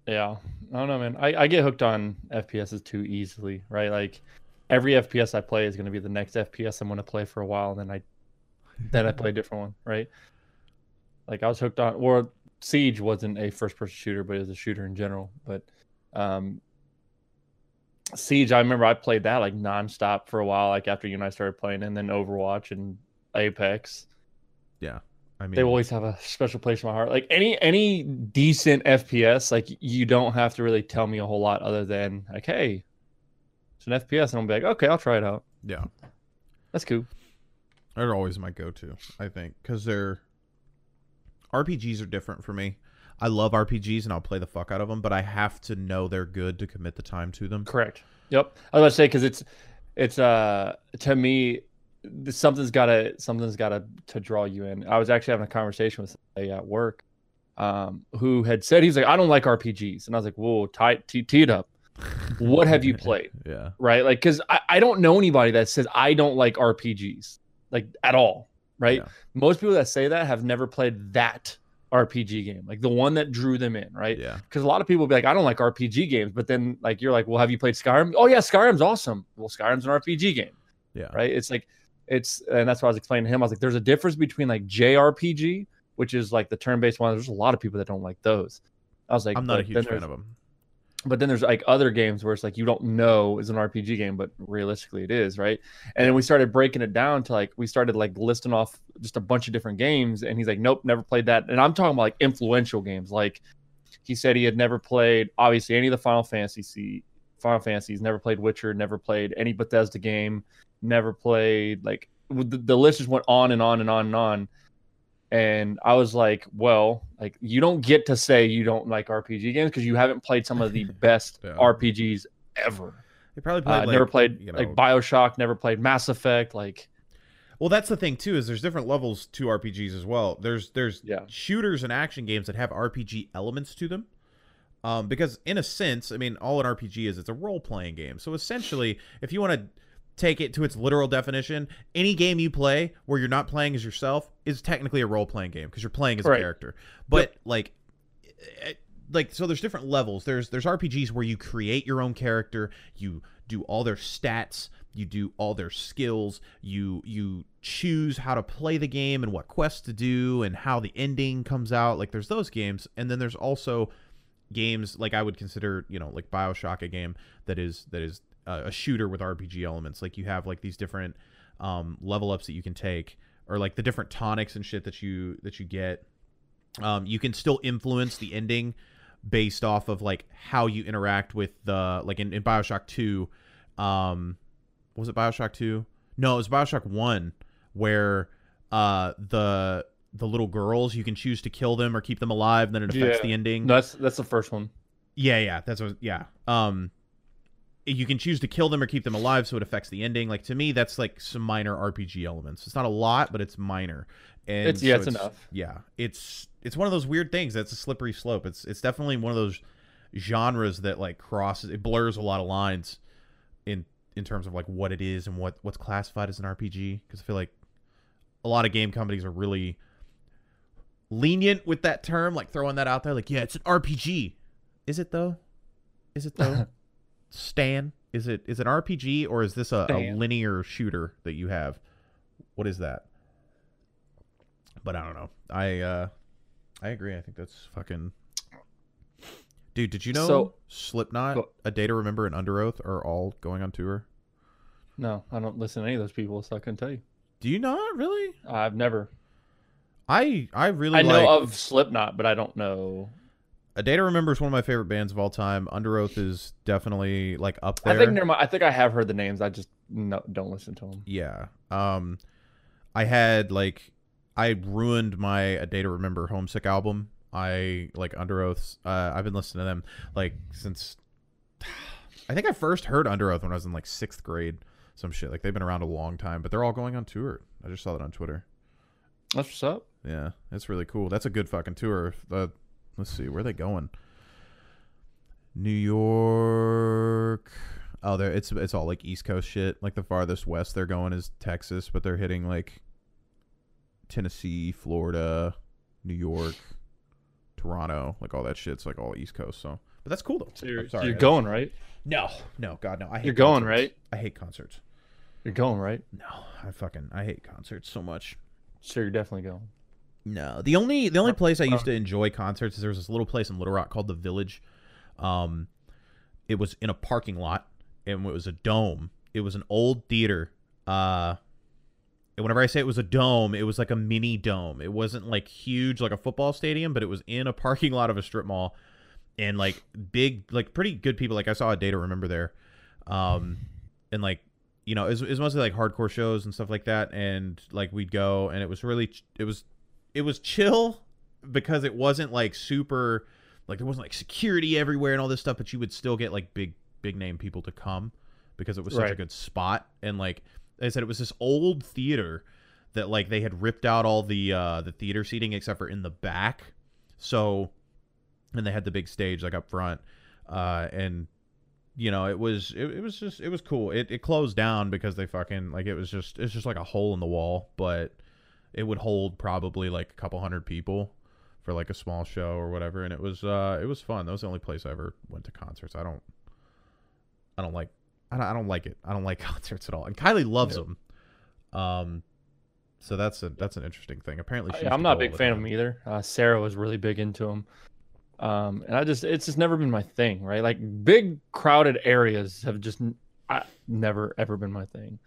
Yeah, I don't know, man. I, I get hooked on FPSs too easily, right? Like every FPS I play is going to be the next FPS I'm going to play for a while, and then I then I play a different one, right? Like I was hooked on, or Siege wasn't a first-person shooter, but it was a shooter in general. But um, Siege, I remember I played that like nonstop for a while, like after you and I started playing, and then Overwatch and Apex i mean they always have a special place in my heart. Like any any decent FPS, like you don't have to really tell me a whole lot other than like, hey, it's an FPS, and I'll be like, okay, I'll try it out. yeah That's cool. They're always my go-to, I think, because they're RPGs are different for me. I love RPGs and I'll play the fuck out of them, but I have to know they're good to commit the time to them. Correct. Yep. I was about to say because it's it's uh to me something's gotta something's gotta to draw you in. I was actually having a conversation with somebody at work um who had said he's like I don't like RPGs and I was like whoa tie tee tee it up what have you played yeah, right? Like, because I, I don't know anybody that says I don't like RPGs, like at all, right? Yeah. Most people that say that have never played that RPG game, like the one that drew them in, right? yeah, Because a lot of people be like, I don't like RPG games, but then like you're like, well, have you played Skyrim? Oh yeah, Skyrim's awesome. Well, Skyrim's an RPG game, yeah. right? It's like it's, and that's what I was explaining to him. I was like, there's a difference between like JRPG, which is like the turn-based one. There's a lot of people that don't like those. I was like, I'm not a huge fan of them. but then there's like other games where it's like you don't know is an RPG game, but realistically it is, right? And then we started breaking it down to like we started like listing off just a bunch of different games, and he's like, "Nope, never played that." And I'm talking about like influential games. Like he said he had never played obviously any of the Final Fantasy see Final Fantasies, never played Witcher, never played any Bethesda game, never played like the, the list just went on and on and on and on. And I was like, well, like you don't get to say you don't like RPG games because you haven't played some of the best Yeah. RPGs ever. They probably played Uh, like, never played you know, like Bioshock, never played Mass Effect. Like, Well, that's the thing too. Is there's different levels to RPGs as well. There's there's Yeah. shooters and action games that have RPG elements to them. Um, because in a sense, I mean, all an RPG is it's a role playing game. So essentially, if you want to take it to its literal definition, any game you play where you're not playing as yourself is technically a role playing game because you're playing as a character. But like, eh, like so, there's different levels. There's there's RPGs where you create your own character, you do all their stats, you do all their skills, you you choose how to play the game and what quests to do and how the ending comes out. Like there's those games, and then there's also games like I would consider, you know, like BioShock a game that is that is a shooter with RPG elements. Like you have like these different um, level ups that you can take, or like the different tonics and shit that you that you get. Um, you can still influence the ending based off of like how you interact with the like in, in Bioshock Two. Um, was it Bioshock Two? No, it was Bioshock One, where uh the the little girls you can choose to kill them or keep them alive, and then it affects Yeah. the ending. no, that's that's the first one. Yeah, yeah, that's what. Yeah. Um, you can choose to kill them or keep them alive, so it affects the ending. Like to me, that's like some minor RPG elements. It's not a lot, but it's minor. And It's- yeah, so it's enough. Yeah, it's it's one of those weird things. That's a slippery slope. It's it's definitely one of those genres that like crosses. It blurs a lot of lines in in terms of like what it is and what what's classified as an RPG. Because I feel like a lot of game companies are really lenient with that term, like throwing that out there. Like, yeah, it's an RPG. Is it though? Is it though? Stan, is it is it an RPG or is this a, a linear shooter that you have? What is that? But I don't know. I uh I agree. I think that's fucking Dude, did you know So- Slipknot, A Day to Remember, and Underoath are all going on tour? No, I don't listen to any of those people, so I couldn't tell you. Do you not really? I've never. I I really I know of Slipknot, but I don't know. A Day to Remember is one of my favorite bands of all time. Underoath is definitely like up there. I think. I think I have heard the names. I just no, don't listen to them. Yeah. Um I had like I ruined my A Day to Remember Homesick album. I like Under Oaths. Uh, I've been listening to them like since I think I first heard Underoath when I was in like sixth grade. Some shit. Like they've been around a long time, but they're all going on tour. I just saw that on Twitter. That's what's up. Yeah, it's really cool. That's a good fucking tour. Uh, let's see, where are they going? New York. Oh, there. It's it's all like East Coast shit. Like the farthest west they're going is Texas, but they're hitting like Tennessee, Florida, New York, Toronto, like all that shit's like all East Coast. So, but that's cool though. So you're, sorry. you're going right. No, no, God, no. I hate You're going, concerts. right? I hate concerts. You're going right. No, I fucking I hate concerts so much. So you're definitely going. No, the only the only Uh, place I used uh. to enjoy concerts is there was this little place in Little Rock called the Village. Um, it was in a parking lot, and it was a dome. It was an old theater. Uh, and whenever I say it was a dome, it was like a mini dome. It wasn't like huge like a football stadium, but it was in a parking lot of a strip mall, and like big, like pretty good people. Like I saw a day to remember there, um, and like you know, it was, it was mostly like hardcore shows and stuff like that. And like we'd go, and it was really, it was, it was chill because it wasn't like super, like there wasn't like security everywhere and all this stuff. But you would still get like big, big name people to come because it was such a good spot. And like I said, it was this old theater that like they had ripped out all the uh the theater seating except for in the back. So, and they had the big stage like up front, uh, and you know it was it, it was just it was cool it, it closed down because they fucking like it was just it's just like a hole in the wall but it would hold probably like a couple hundred people for like a small show or whatever and it was uh it was fun that was the only place i ever went to concerts i don't i don't like i don't, I don't like it i don't like concerts at all and kylie loves Yeah. them um so that's a that's an interesting thing apparently she I, I'm not a big fan of them either. Uh, Sarah was really big into them. Um, and I just, it's just never been my thing, right? Like big crowded areas have just I, never ever been my thing.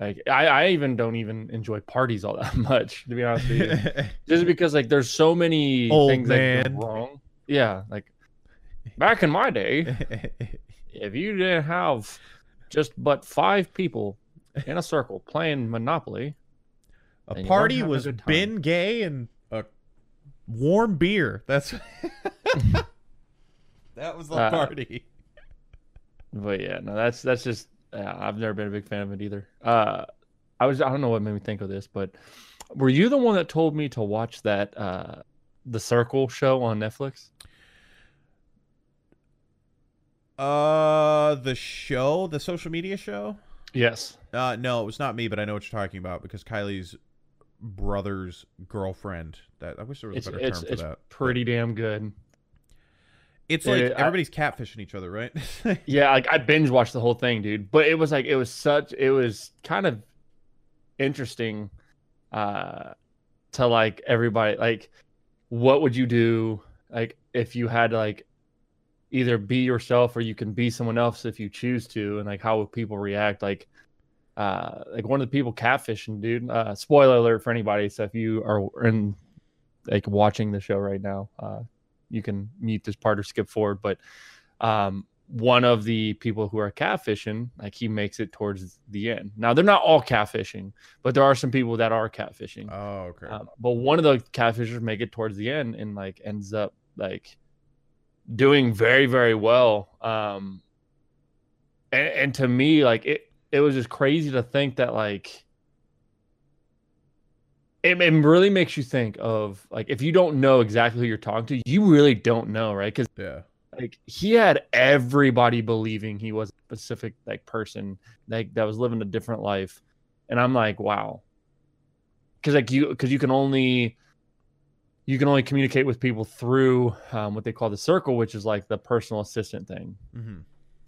Like I, I even don't even enjoy parties all that much, to be honest with you. just because like there's so many Old things that man. go wrong. Yeah, like back in my day, if you didn't have just but five people in a circle playing Monopoly, A And you weren't party a was good. Ben Gay and a warm beer. That's that was the Uh, party. But yeah, no, that's that's just yeah, I've never been a big fan of it either. Uh, I was I don't know what made me think of this, but were you the one that told me to watch that uh, the Circle show on Netflix? Uh, the show, the social media show. Yes. Uh, no, it was not me, but I know what you're talking about because Kylie's brother's girlfriend. That I wish there was It's a better it's term for it's that. but pretty damn good. It's like Yeah, I- everybody's catfishing each other, right? Yeah, like I binge watched the whole thing, dude. But it was like it was such it was kind of interesting uh to like everybody like what would you do like if you had to like either be yourself or you can be someone else if you choose to and like how would people react like uh like one of the people catfishing dude uh spoiler alert for anybody so if you are in like watching the show right now uh you can mute this part or skip forward but um one of the people who are catfishing like he makes it towards the end now they're not all catfishing but there are some people that are catfishing oh, okay. um, but one of the catfishers make it towards the end and like ends up like doing very very well um and, and to me, like it, it was just crazy to think that like it, it really makes you think of like if you don't know exactly who you're talking to, you really don't know, right? Because Yeah. like he had everybody believing he was a specific like person like that was living a different life, and I'm like, wow, because like you because you can only you can only communicate with people through um, what they call the circle, which is like the personal assistant thing hmm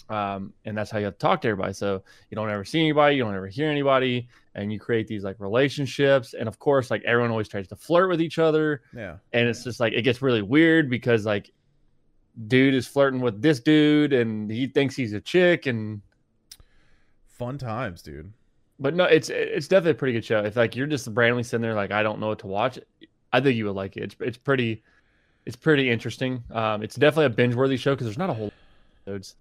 um, and that's how you have to talk to everybody. So you don't ever see anybody, you don't ever hear anybody, and you create these like relationships. And of course, like everyone always tries to flirt with each other, Yeah. and it's just like it gets really weird because like dude is flirting with this dude, and he thinks he's a chick, and Fun times, dude. but no, it's it's definitely a pretty good show. If like you're just randomly sitting there like I don't know what to watch, I think you would like it. It's it's pretty. It's pretty interesting. Um, it's definitely a binge-worthy show because there's not a whole lot episodes,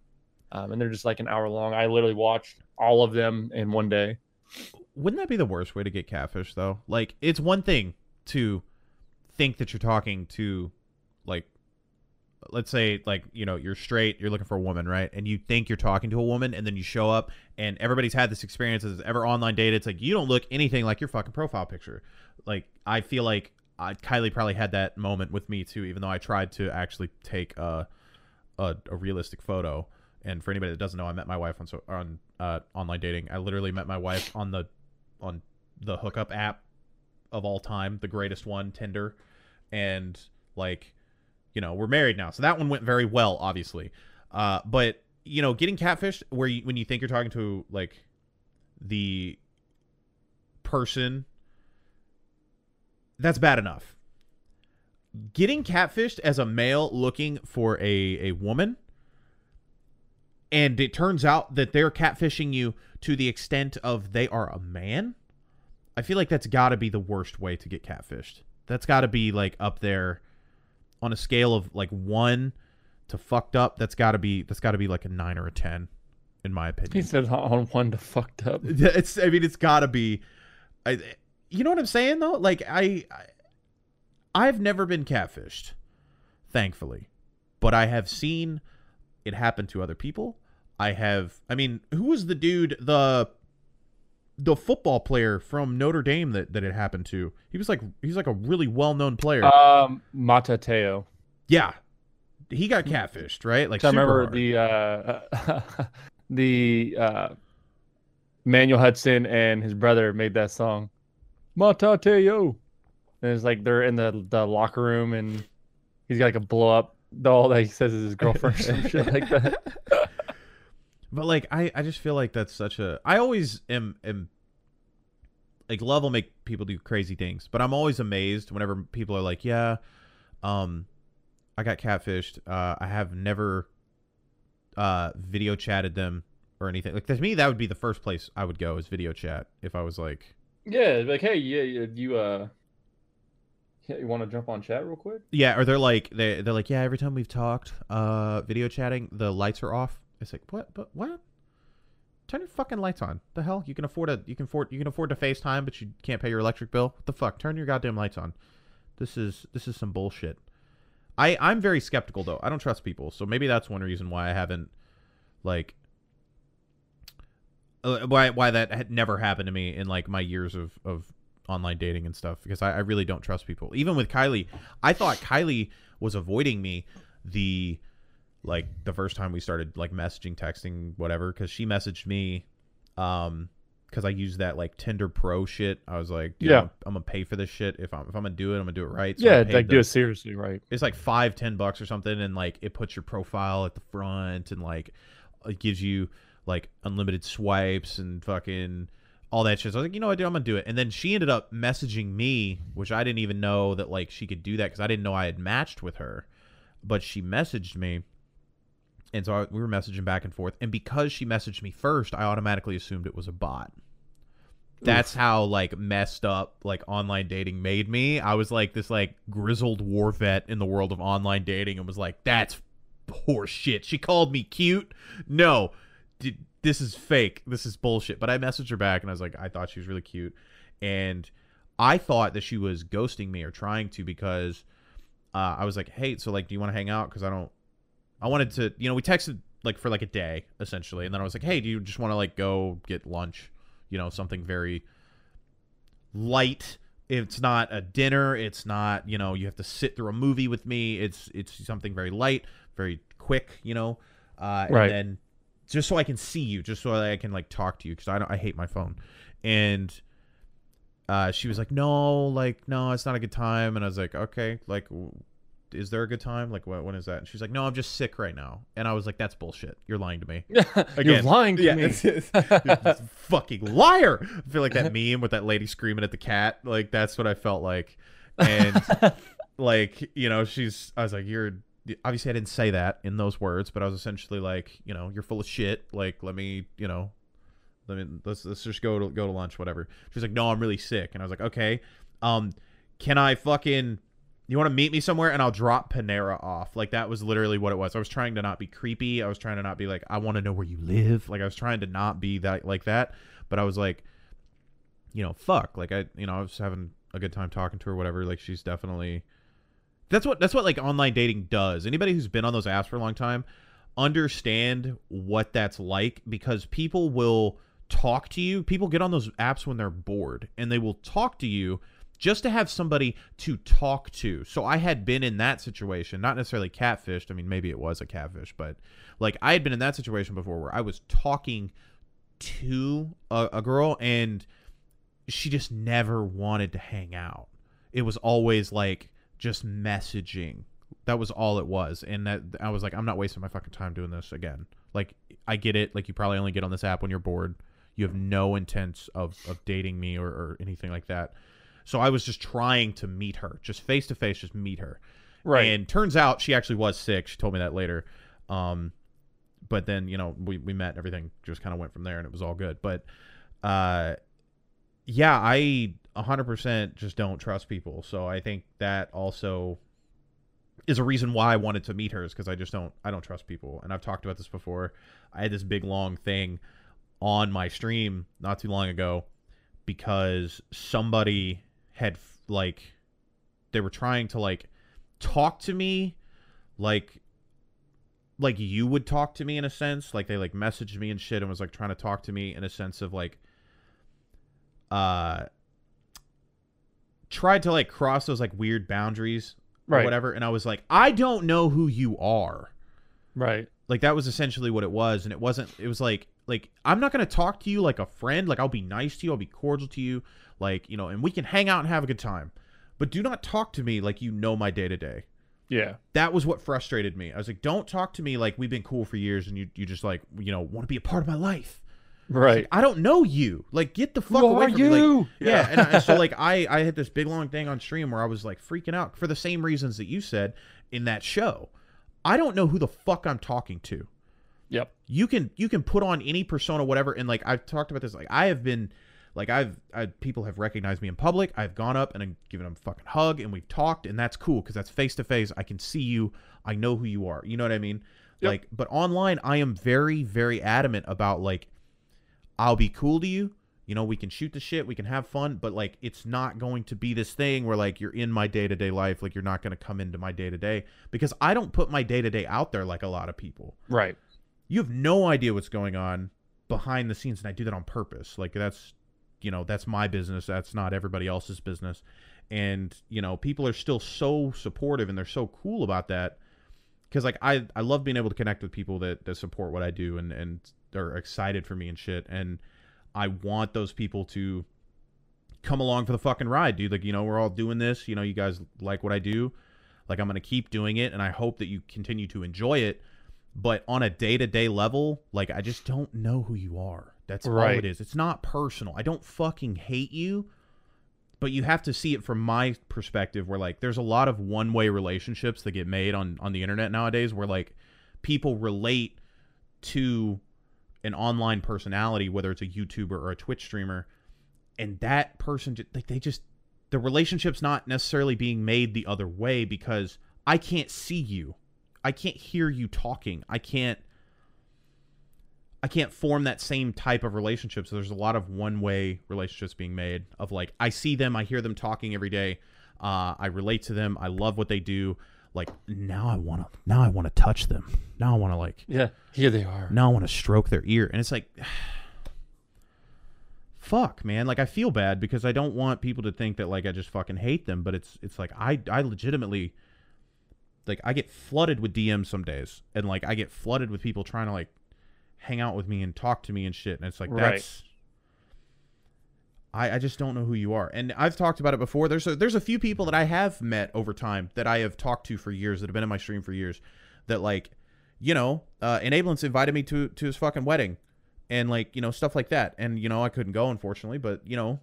um, and they're just like an hour long. I literally watched all of them in one day. Wouldn't that be the worst way to get catfish though? Like it's one thing to think that you're talking to like let's say like, you know, you're straight, you're looking for a woman, right? And you think you're talking to a woman and then you show up and everybody's had this experience as ever online dated. It's like you don't look anything like your fucking profile picture. Like I feel like uh, Kylie probably had that moment with me too, even though I tried to actually take a a, a realistic photo. And for anybody that doesn't know, I met my wife on so on uh, online dating. I literally met my wife on the on the hookup app of all time, the greatest one, Tinder, and like, you know, we're married now, so that one went very well, obviously. Uh, but you know, getting catfished where you when you think you're talking to like the person, that's bad enough. Getting catfished as a male looking for a a woman and it turns out that they're catfishing you to the extent of they are a man. I feel like that's got to be the worst way to get catfished. That's got to be like up there on a scale of like 1 to fucked up that's got to be that's got to be like a 9 or a 10 in my opinion. He said on one to fucked up. it's i mean it's got to be I, you know what i'm saying though? Like I, I i've never been catfished thankfully. But i have seen it happen to other people i have i mean who was the dude the the football player from notre dame that that it happened to he was like he's like a really well-known player Um, Manti Te'o. yeah he got catfished right like I remember hard. the uh, the uh, Manuel Hudson and his brother made that song, Manti Te'o. And it's like they're in the the locker room and he's got like a blow up doll that he says is his girlfriend or some shit like that. But like I, I just feel like that's such a I always am am like love will make people do crazy things, but I'm always amazed whenever people are like, Yeah, um I got catfished. Uh I have never uh video chatted them or anything. Like to me that would be the first place I would go is video chat if I was like Yeah, like hey, yeah, you, you uh, yeah, you want to jump on chat real quick? Yeah, or they're like they they're like, Yeah, every time we've talked, uh video chatting, the lights are off. It's like, what but what? Turn your fucking lights on. The hell? You can afford a you can afford you can afford to FaceTime, but you can't pay your electric bill. What the fuck? Turn your goddamn lights on. This is this is some bullshit. I I'm very skeptical though. I don't trust people, so maybe that's one reason why I haven't like uh, why why that had never happened to me in like my years of of online dating and stuff because I, I really don't trust people. Even with Kylie, I thought Kylie was avoiding me the like the first time we started like messaging, texting, whatever, because she messaged me um because I used that like Tinder Pro shit. I was like, Yeah. I'm, I'm gonna pay for this shit. If I'm if I'm gonna do it, I'm gonna do it right. I yeah, like the- do it seriously, right? it's like five ten bucks or something and like it puts your profile at the front and like it gives you like unlimited swipes and fucking all that shit so i was like you know what dude, i'm gonna do it and then she ended up messaging me which i didn't even know that like she could do that because i didn't know i had matched with her but she messaged me and so I, we were messaging back and forth and because she messaged me first i automatically assumed it was a bot that's how like messed up like online dating made me. I was like this like grizzled war vet in the world of online dating and was like, that's horse shit. She called me cute. No, d- this is fake. This is bullshit. But I messaged her back and I was like, I thought she was really cute, and I thought that she was ghosting me or trying to because uh, I was like, hey, so like, do you want to hang out? Because I don't. I wanted to, you know, we texted like for like a day essentially, and then I was like, hey, do you just want to like go get lunch? You know, something very light. It's not a dinner. It's not you know you have to sit through a movie with me. It's it's something very light, very quick. You know, uh, Right. and then just so I can see you, just so I can like talk to you because I don't I hate my phone, and uh, she was like, no, like no, it's not a good time, and I was like, okay, like. Is there a good time? Like, what, when is that? And she's like, "No, I'm just sick right now." And I was like, "That's bullshit. You're lying to me." You're lying to yeah, me. it's- it's- fucking liar. I feel like that meme with that lady screaming at the cat. Like that's what I felt like. And like, you know, she's I was like, You're obviously I didn't say that in those words, but I was essentially like, you know, you're full of shit. Like, let me, you know, let me let's let's just go to go to lunch, whatever. She's like, No, I'm really sick. And I was like, Okay. Um, can I fucking you want to meet me somewhere and I'll drop Panera off. Like that was literally what it was. I was trying to not be creepy. I was trying to not be like I want to know where you live. Like I was trying to not be that like that, but I was like you know, fuck. Like I you know, I was having a good time talking to her whatever. Like she's definitely That's what that's what like online dating does. Anybody who's been on those apps for a long time understand what that's like because people will talk to you. People get on those apps when they're bored and they will talk to you just to have somebody to talk to. So I had been in that situation, not necessarily catfished. I mean, maybe it was a catfish, but like I had been in that situation before where I was talking to a, a girl and she just never wanted to hang out. It was always like just messaging. That was all it was. And that I was like, I'm not wasting my fucking time doing this again. Like I get it. Like you probably only get on this app when you're bored. You have no intent of, of dating me or, or anything like that. So I was just trying to meet her, just face to face, just meet her. Right. And turns out she actually was sick. She told me that later. Um, but then you know we we met and everything just kind of went from there and it was all good. But uh, yeah, I 100% just don't trust people. So I think that also is a reason why I wanted to meet her is because I just don't I don't trust people. And I've talked about this before. I had this big long thing on my stream not too long ago because somebody had like they were trying to like talk to me like like you would talk to me in a sense like they like messaged me and shit and was like trying to talk to me in a sense of like uh tried to like cross those like weird boundaries or Right. whatever. And I was like I don't know who you are. Right. like that was essentially what it was. And it wasn't it was like like i'm not going to talk to you like a friend. Like i'll be nice to you. I'll be cordial to you like you know and we can hang out and have a good time but do not talk to me like you know my day to day Yeah. that was what frustrated me i was like don't talk to me like we've been cool for years and you you just like you know want to be a part of my life Right. i don't know you like get the fuck Who away are from me like, you? yeah, and, I, and so like I I had this big long thing on stream where I was like freaking out for the same reasons that you said in that show. I don't know who the fuck I'm talking to. Yep. You can you can put on any persona whatever and like I've talked about this like I have been like I've I, people have recognized me in public. I've gone up and I've given them a fucking hug and we've talked and that's cool cuz that's face to face. I can see you. I know who you are. You know what I mean? Yep. Like but online I am very very adamant about like I'll be cool to you. You know, we can shoot the shit, we can have fun, but like it's not going to be this thing where like you're in my day to day life, like you're not going to come into my day to day because I don't put my day to day out there like a lot of people. Right. You have no idea what's going on behind the scenes, and I do that on purpose. Like that's, you know, that's my business. That's not everybody else's business. And you know, people are still so supportive and they're so cool about that because like I I love being able to connect with people that that support what I do and and are excited for me and shit and I want those people to come along for the fucking ride, dude. Like you know, we're all doing this. You know, you guys like what I do. Like I'm gonna keep doing it, and I hope that you continue to enjoy it. But on a day to day level, like I just don't know who you are. That's all Right. it is. It's not personal. I don't fucking hate you but you have to see it from my perspective where like there's a lot of one way relationships that get made on on the internet nowadays where like people relate to an online personality whether it's a youtuber or a twitch streamer and that person like they just the relationship's not necessarily being made the other way because i can't see you i can't hear you talking i can't I can't form that same type of relationship. So there's a lot of one way relationships being made of like I see them, I hear them talking every day, uh, I relate to them, I love what they do. like now I want to now I want to touch them. Now I want to like Yeah, here they are. now I want to stroke their ear and it's like fuck man like I feel bad because I don't want people to think that like I just fucking hate them but it's it's like I I legitimately like I get flooded with DMs some days and like I get flooded with people trying to like hang out with me and talk to me and shit and it's like Right. that's I, I just don't know who you are. And I've talked about it before. There's a there's a few people that I have met over time that I have talked to for years that have been in my stream for years that like, you know, uh Enablance invited me to to his fucking wedding and like, you know, stuff like that. And you know, I couldn't go unfortunately, but you know,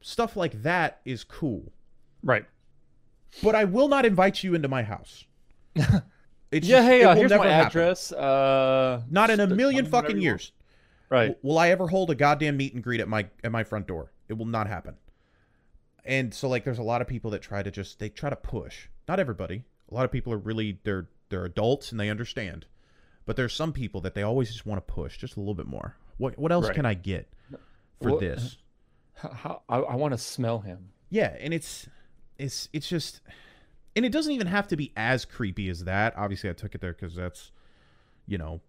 stuff like that is cool. Right. But I will not invite you into my house. It's Yeah, just- hey, uh, here's my address. Uh, Not in a million tell me whatever fucking years. Right. Will I ever hold a goddamn meet and greet at my at my front door? It will not happen. And so like there's a lot of people that try to just they try to push. Not everybody. A lot of people are really they're they're adults and they understand. But there's some people that they always just want to push just a little bit more. What what else Right. can I get for What- this? How, how, I, I want to smell him. Yeah, and it's it's it's just and it doesn't even have to be as creepy as that. Obviously, I took it there cuz that's you know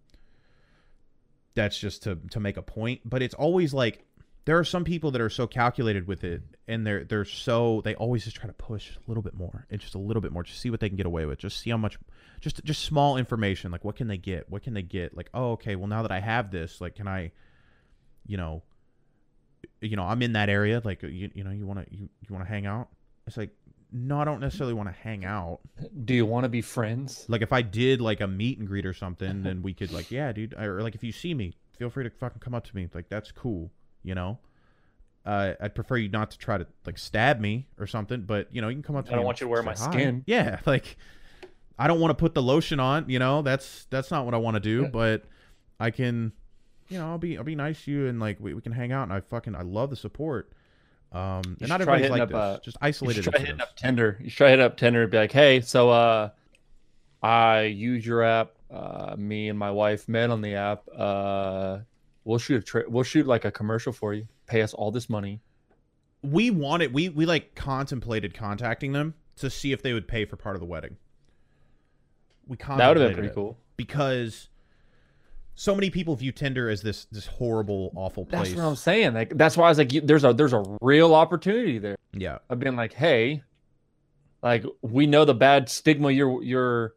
that's just to to make a point, but it's always like there are some people that are so calculated with it and they're they're so they always just try to push a little bit more and just a little bit more just see what they can get away with. Just see how much just just small information like what can they get? What can they get? Like oh okay well now that i have this like can i you know you know i'm in that area like you, you know you want to you, you want to hang out? It's like no i don't necessarily want to hang out Do you want to be friends? like if i did like a meet and greet or something then we could like yeah dude or like if you see me feel free to fucking come up to me like that's cool you know uh, I'd prefer you not to try to like stab me or something, but you know you can come up to I me. don't want you to wear my hi. skin. Yeah, like I don't want to put the lotion on. You know, that's that's not what I want to do. But I can, you know, I'll be I'll be nice to you and like we, we can hang out. And I fucking I love the support. Um, and not everybody's like up, this. uh, Just isolated. should try hitting up Tinder. You try hitting up Tinder and be like, hey, so uh, I use your app. Uh, me and my wife met on the app. Uh, we'll shoot a we'll shoot like a commercial for you. Pay us all this money. we wanted we we like contemplated contacting them to see if they would pay for part of the wedding. We That would have been pretty cool. because so many people view Tinder as this this horrible, awful place. That's what I'm saying. Like that's why I was like, you- there's a there's a real opportunity there. yeah, I've been like, hey, like we know the bad stigma your your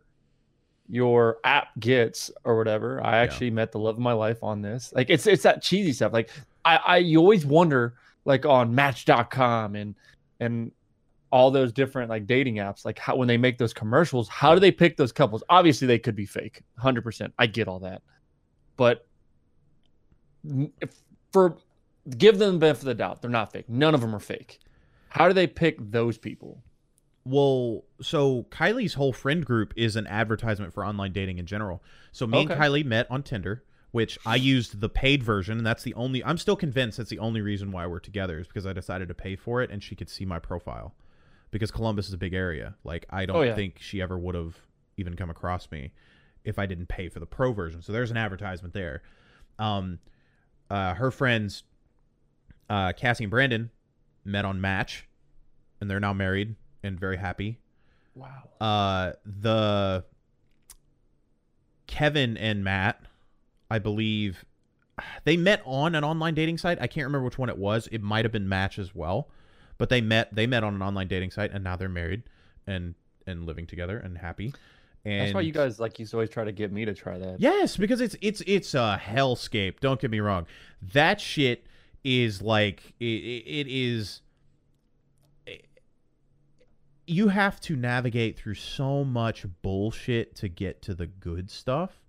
your app gets or whatever. I actually met the love of my life on this. Like it's it's that cheesy stuff. Like I I you always wonder like on Match.com and and all those different like dating apps, like how when they make those commercials, how do they pick those couples? Obviously, they could be fake, hundred percent. I get all that, but if, for give them the benefit of the doubt, they're not fake. None of them are fake. How do they pick those people? Well, so Kylie's whole friend group is an advertisement for online dating in general. So me and Kylie met on Tinder, which I used the paid version, and that's the only. I'm still convinced that's the only reason why we're together is because I decided to pay for it, and she could see my profile. Because Columbus is a big area. Like I don't Oh, yeah. think she ever would have even come across me if I didn't pay for the pro version. So there's an advertisement there. Um, uh, her friends, uh, Cassie and Brandon, met on Match, and they're now married and very happy. Wow. Uh, the Kevin and Matt, I believe, they met on an online dating site. I can't remember which one it was. It might have been Match as well, but they met. They met on an online dating site, and now they're married and and living together and happy. And That's why you guys like used to always try to get me to try that. Yes, because it's it's it's a hellscape. Don't get me wrong. That shit is like it, it is. Eh, you have to navigate through so much bullshit to get to the good stuff.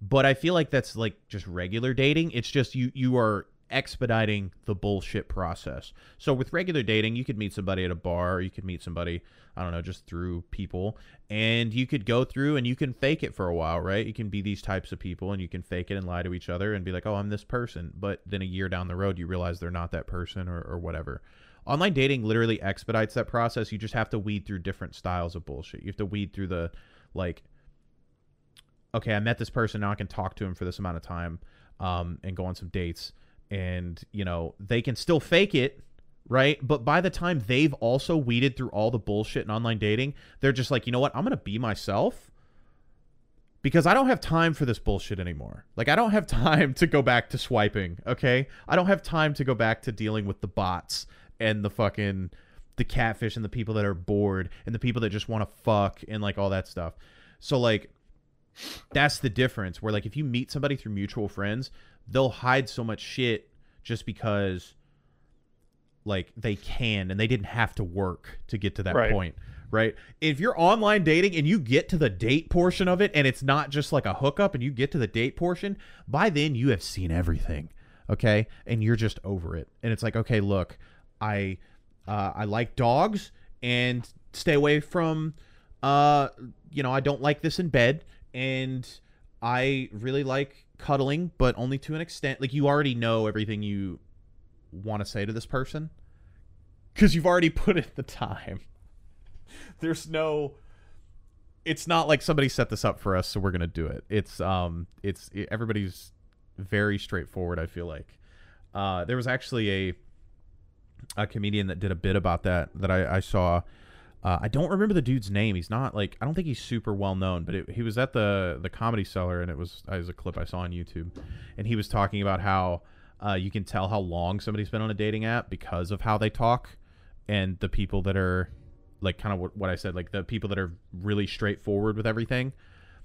But I feel like that's like just regular dating. It's just you you are expediting the bullshit process. So with regular dating, you could meet somebody at a bar, you could meet somebody, I don't know, just through people, and you could go through and you can fake it for a while, right? You can be these types of people and you can fake it and lie to each other and be like, "Oh, I'm this person." But then a year down the road, you realize they're not that person or or whatever. Online dating literally expedites that process. You just have to weed through different styles of bullshit. You have to weed through the like okay, I met this person now I can talk to him for this amount of time um, and go on some dates. And, you know, they can still fake it, right? But by the time they've also weeded through all the bullshit in online dating, they're just like, you know what? I'm gonna be myself because I don't have time for this bullshit anymore. Like I don't have time to go back to swiping, okay? I don't have time to go back to dealing with the bots and the fucking the catfish and the people that are bored and the people that just want to fuck and like all that stuff. So like that's the difference where like if you meet somebody through mutual friends, they'll hide so much shit just because like they can and they didn't have to work to get to that Right. point right? If you're online dating and you get to the date portion of it and it's not just like a hookup and you get to the date portion by then you have seen everything okay? And you're just over it. And it's like okay look i uh, i like dogs and stay away from uh you know i don't like this in bed and i really like cuddling but only to an extent like you already know everything you want to say to this person because you've already put in the time. There's no it's not like somebody set this up for us so we're gonna do it. It's um it's everybody's very straightforward i feel like. Uh there was actually a a comedian that did a bit about that that i, I saw uh, I don't remember the dude's name. He's not like I don't think he's super well known, but it, he was at the the comedy cellar, and it was was a clip I saw on YouTube, and he was talking about how uh, you can tell how long somebody's been on a dating app because of how they talk, and the people that are like kind of what, what I said, like the people that are really straightforward with everything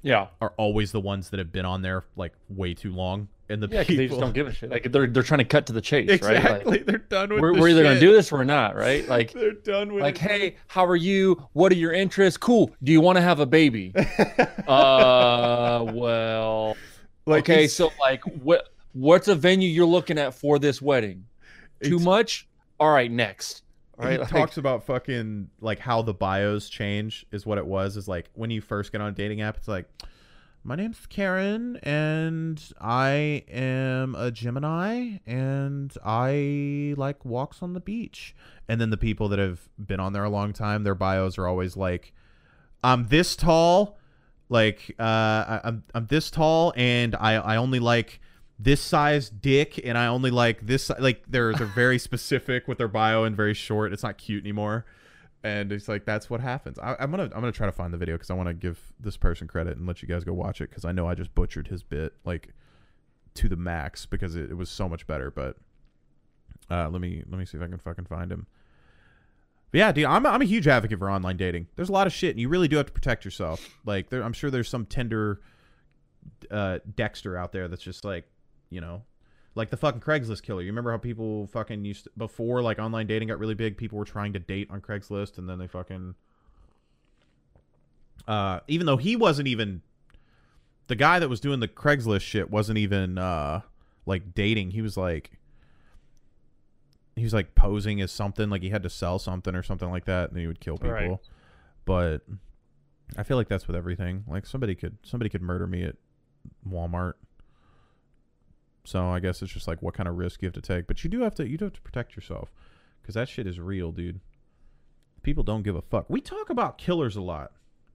Yeah. are always the ones that have been on there like way too long, and the Yeah, people they just don't give a shit. Like they're they're trying to cut to the chase, right? exactly Like, they're done with. we're, we're either gonna do this or we're not, right? Like They're done with. like, it. hey, how are you? What are your interests? Cool. Do you want to have a baby? uh, well, like okay. it's- So like, what what's a venue you're looking at for this wedding? Too it's- much? All right, next. All he right, like, talks about fucking like how the bios change is what it was is like when you first get on a dating app it's like my name's Karen and I am a Gemini and I like walks on the beach and then the people that have been on there a long time their bios are always like I'm this tall like uh I, I'm I'm this tall and I I only like this size dick and I only like this like they're they're very specific with their bio and very short. It's not cute anymore. And it's like that's what happens. I, I'm gonna I'm gonna try to find the video because I want to give this person credit and let you guys go watch it because I know I just butchered his bit like to the max because it, it was so much better. But uh, let me let me see if I can fucking find him. But yeah, dude, I'm I'm a huge advocate for online dating. There's a lot of shit, and you really do have to protect yourself. Like, there, I'm sure there's some Tinder uh, Dexter out there that's just like, you know, like the fucking Craigslist killer. You remember how people fucking used to, before like online dating got really big, people were trying to date on Craigslist and then they fucking uh even though he wasn't even the guy that was doing the Craigslist shit wasn't even uh like dating. He was like he was like posing as something like he had to sell something or something like that and he would kill people. Right. But I feel like that's with everything. Like somebody could somebody could murder me at Walmart. So I guess it's just like what kind of risk you have to take. But you do have to you do have to protect yourself because that shit is real, dude. People don't give a fuck. We talk about killers a lot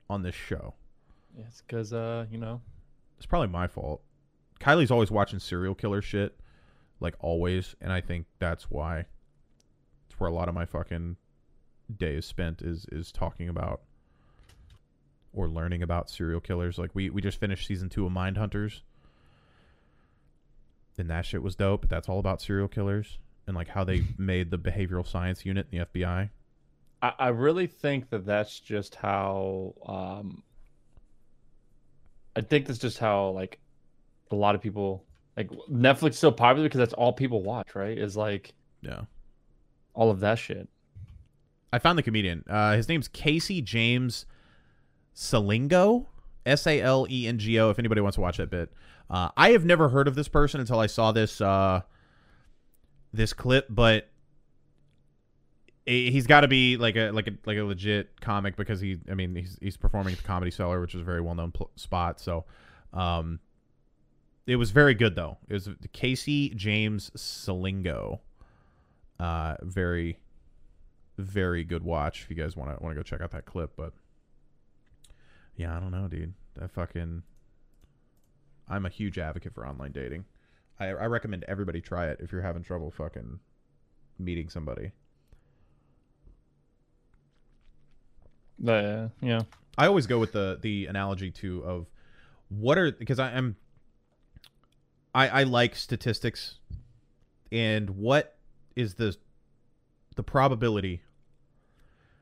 on this show. it's because uh, you know, It's probably my fault. Kylie's always watching serial killer shit, like always, and I think that's why. It's where a lot of my fucking day is spent is is talking about or learning about serial killers. Like we we just finished season two of Mind Hunters, and that shit was dope. But that's all about serial killers and like how they made the behavioral science unit in the FBI. I, I really think that that's just how um I think that's just how like a lot of people like Netflix is so popular because that's all people watch, right? Is like Yeah. all of that shit. I found the comedian. Uh, his name's Casey James Salengo, S A L E N G O. If anybody wants to watch that bit, uh, I have never heard of this person until I saw this uh, this clip. But he- he's got to be like a like a like a legit comic because he. I mean, he's he's performing at the Comedy Cellar, which is a very well known pl- spot. So, um, it was very good though. It was Casey James Salengo. Uh, very very good watch if you guys want to want to go check out that clip. But yeah, I don't know, dude. That fucking. I'm a huge advocate for online dating. I, I recommend everybody try it if you're having trouble fucking meeting somebody. Uh, yeah. I always go with the the analogy too of what are because I am I I like statistics and what is the the probability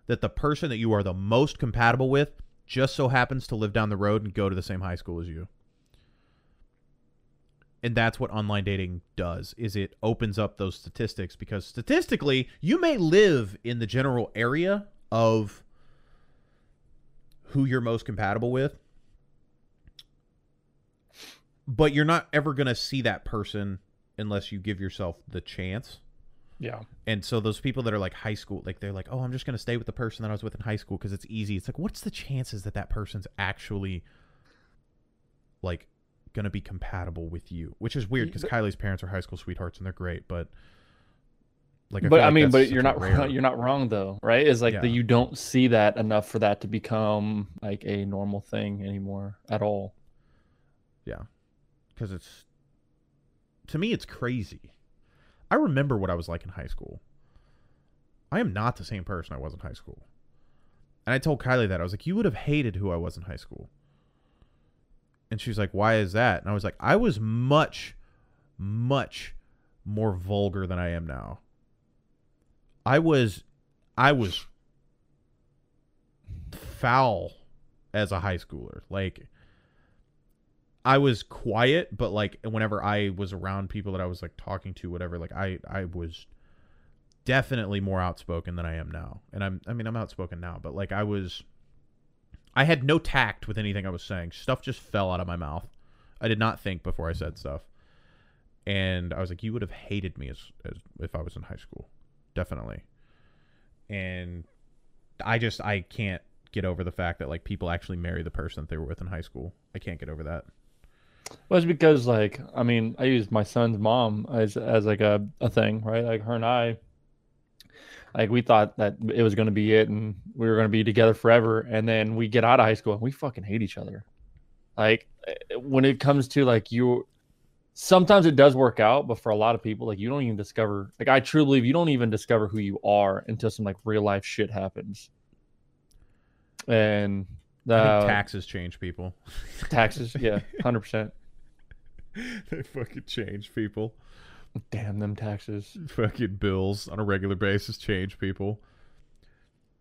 that the person that you are the most compatible with just so happens to live down the road and go to the same high school as you. And that's what online dating does is it opens up those statistics because statistically you may live in the general area of who you're most compatible with but you're not ever going to see that person unless you give yourself the chance Yeah. and so those people that are like high school like they're like oh i'm just going to stay with the person that i was with in high school because it's easy it's like what's the chances that that person's actually like going to be compatible with you which is weird because kylie's parents are high school sweethearts and they're great but like but feel I like mean, but you're not rare- wrong, you're not wrong though, right? Is like Yeah. that you don't see that enough for that to become like a normal thing anymore at all. Yeah. Because it's to me it's crazy. I remember what I was like in high school. I am not the same person I was in high school. And I told Kylie that. I was like, you would have hated who I was in high school. And she was like, why is that? And I was like, I was much, much more vulgar than I am now. I was I was foul as a high schooler. Like I was quiet, but like whenever I was around people that I was like talking to, whatever, like I I was definitely more outspoken than I am now. And I'm I mean I'm outspoken now, but like I was I had no tact with anything I was saying. Stuff just fell out of my mouth. I did not think before I said stuff. And I was like, you would have hated me as, as if I was in high school. Definitely. And I just I can't get over the fact that like people actually marry the person that they were with in high school. I can't get over that. Well, it's because like I mean, I used my son's mom as as like a, a thing, right? Like her and I like we thought that it was gonna be it and we were gonna be together forever and then we get out of high school and we fucking hate each other. Like eh, when it comes to like you sometimes it does work out, but for a lot of people, like you don't even discover like I truly believe you don't even discover who you are until some like real life shit happens. And the taxes change people. taxes, yeah, hundred percent. they fucking change people. Damn them taxes. Fucking bills on a regular basis change people.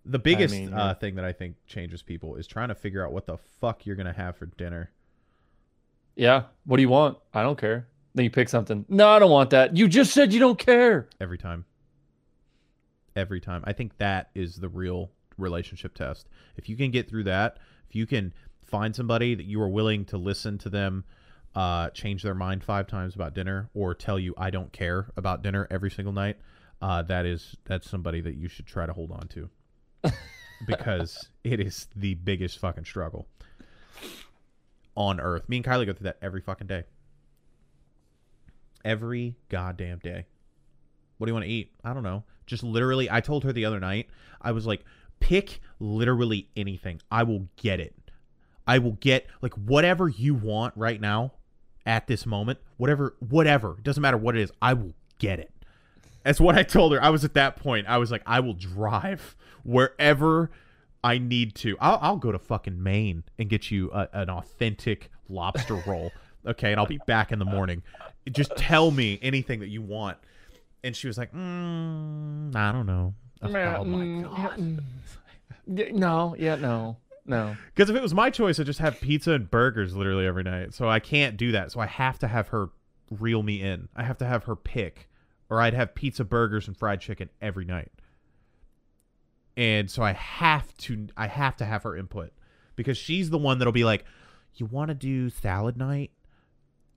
The biggest mean, uh, thing that I think changes people is trying to figure out what the fuck you're gonna have for dinner. Yeah. What do you want? I don't care. Then you pick something. No, I don't want that. You just said you don't care. every time. Every time. I think that is the real relationship test. If you can get through that, if you can find somebody that you are willing to listen to them uh, change their mind five times about dinner or tell you I don't care about dinner every single night, uh, that is that's somebody that you should try to hold on to. because it is the biggest fucking struggle on earth. Me and Kylie go through that every fucking day. Every goddamn day. What do you want to eat? I don't know. Just literally, I told her the other night, I was like, pick literally anything. I will get it. I will get like whatever you want right now at this moment, whatever, whatever. It doesn't matter what it is. I will get it. That's what I told her. I was at that point. I was like, I will drive wherever I need to. I'll, I'll go to fucking Maine and get you a, an authentic lobster roll. Okay, and I'll be back in the morning. Just tell me anything that you want. And she was like, mm, I don't know. Oh, my god. no, yeah, no, no. Because if it was my choice, I'd just have pizza and burgers literally every night. So I can't do that. So I have to have her reel me in. I have to have her pick, or I'd have pizza, burgers, and fried chicken every night. And so I have to, I have to have her input because she's the one that'll be like, "You want to do salad night?"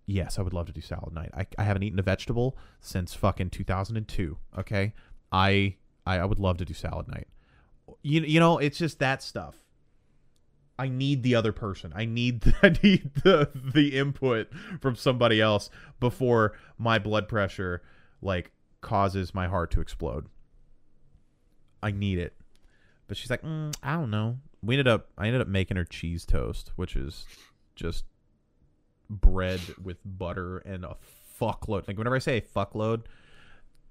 Yes, I would love to do salad night. I, I haven't eaten a vegetable since fucking 2002. Okay, I, I I would love to do salad night. You you know, it's just that stuff. I need the other person. I need I need the the input from somebody else before my blood pressure like causes my heart to explode. I need it. But she's like, mm, I don't know. We ended up I ended up making her cheese toast, which is just bread with butter and a fuckload. Like whenever I say a fuckload,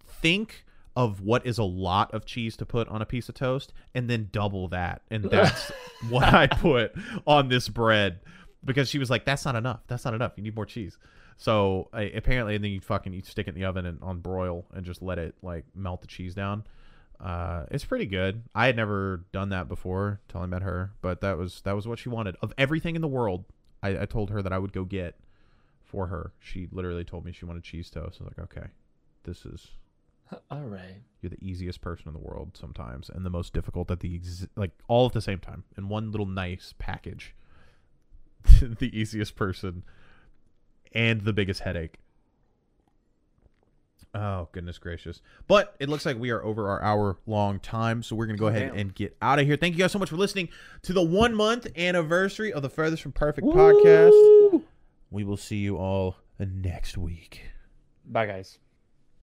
think of what is a lot of cheese to put on a piece of toast and then double that. And that's what I put on this bread because she was like, that's not enough. That's not enough. You need more cheese. So I, apparently, and then you fucking you stick it in the oven and on broil and just let it like melt the cheese down. Uh, it's pretty good. I had never done that before till I met her, but that was that was what she wanted. Of everything in the world, I, I told her that I would go get for her. She literally told me she wanted cheese toast. I was like, okay, this is All right. you're the easiest person in the world sometimes, and the most difficult at the ex- like all at the same time in one little nice package. the easiest person and the biggest headache. Oh goodness gracious! But it looks like we are over our hour long time, so we're gonna go Oh, ahead damn. and get out of here. Thank you guys so much for listening to the one month anniversary of the Furthest from Perfect podcast. We will see you all next week. Bye, guys.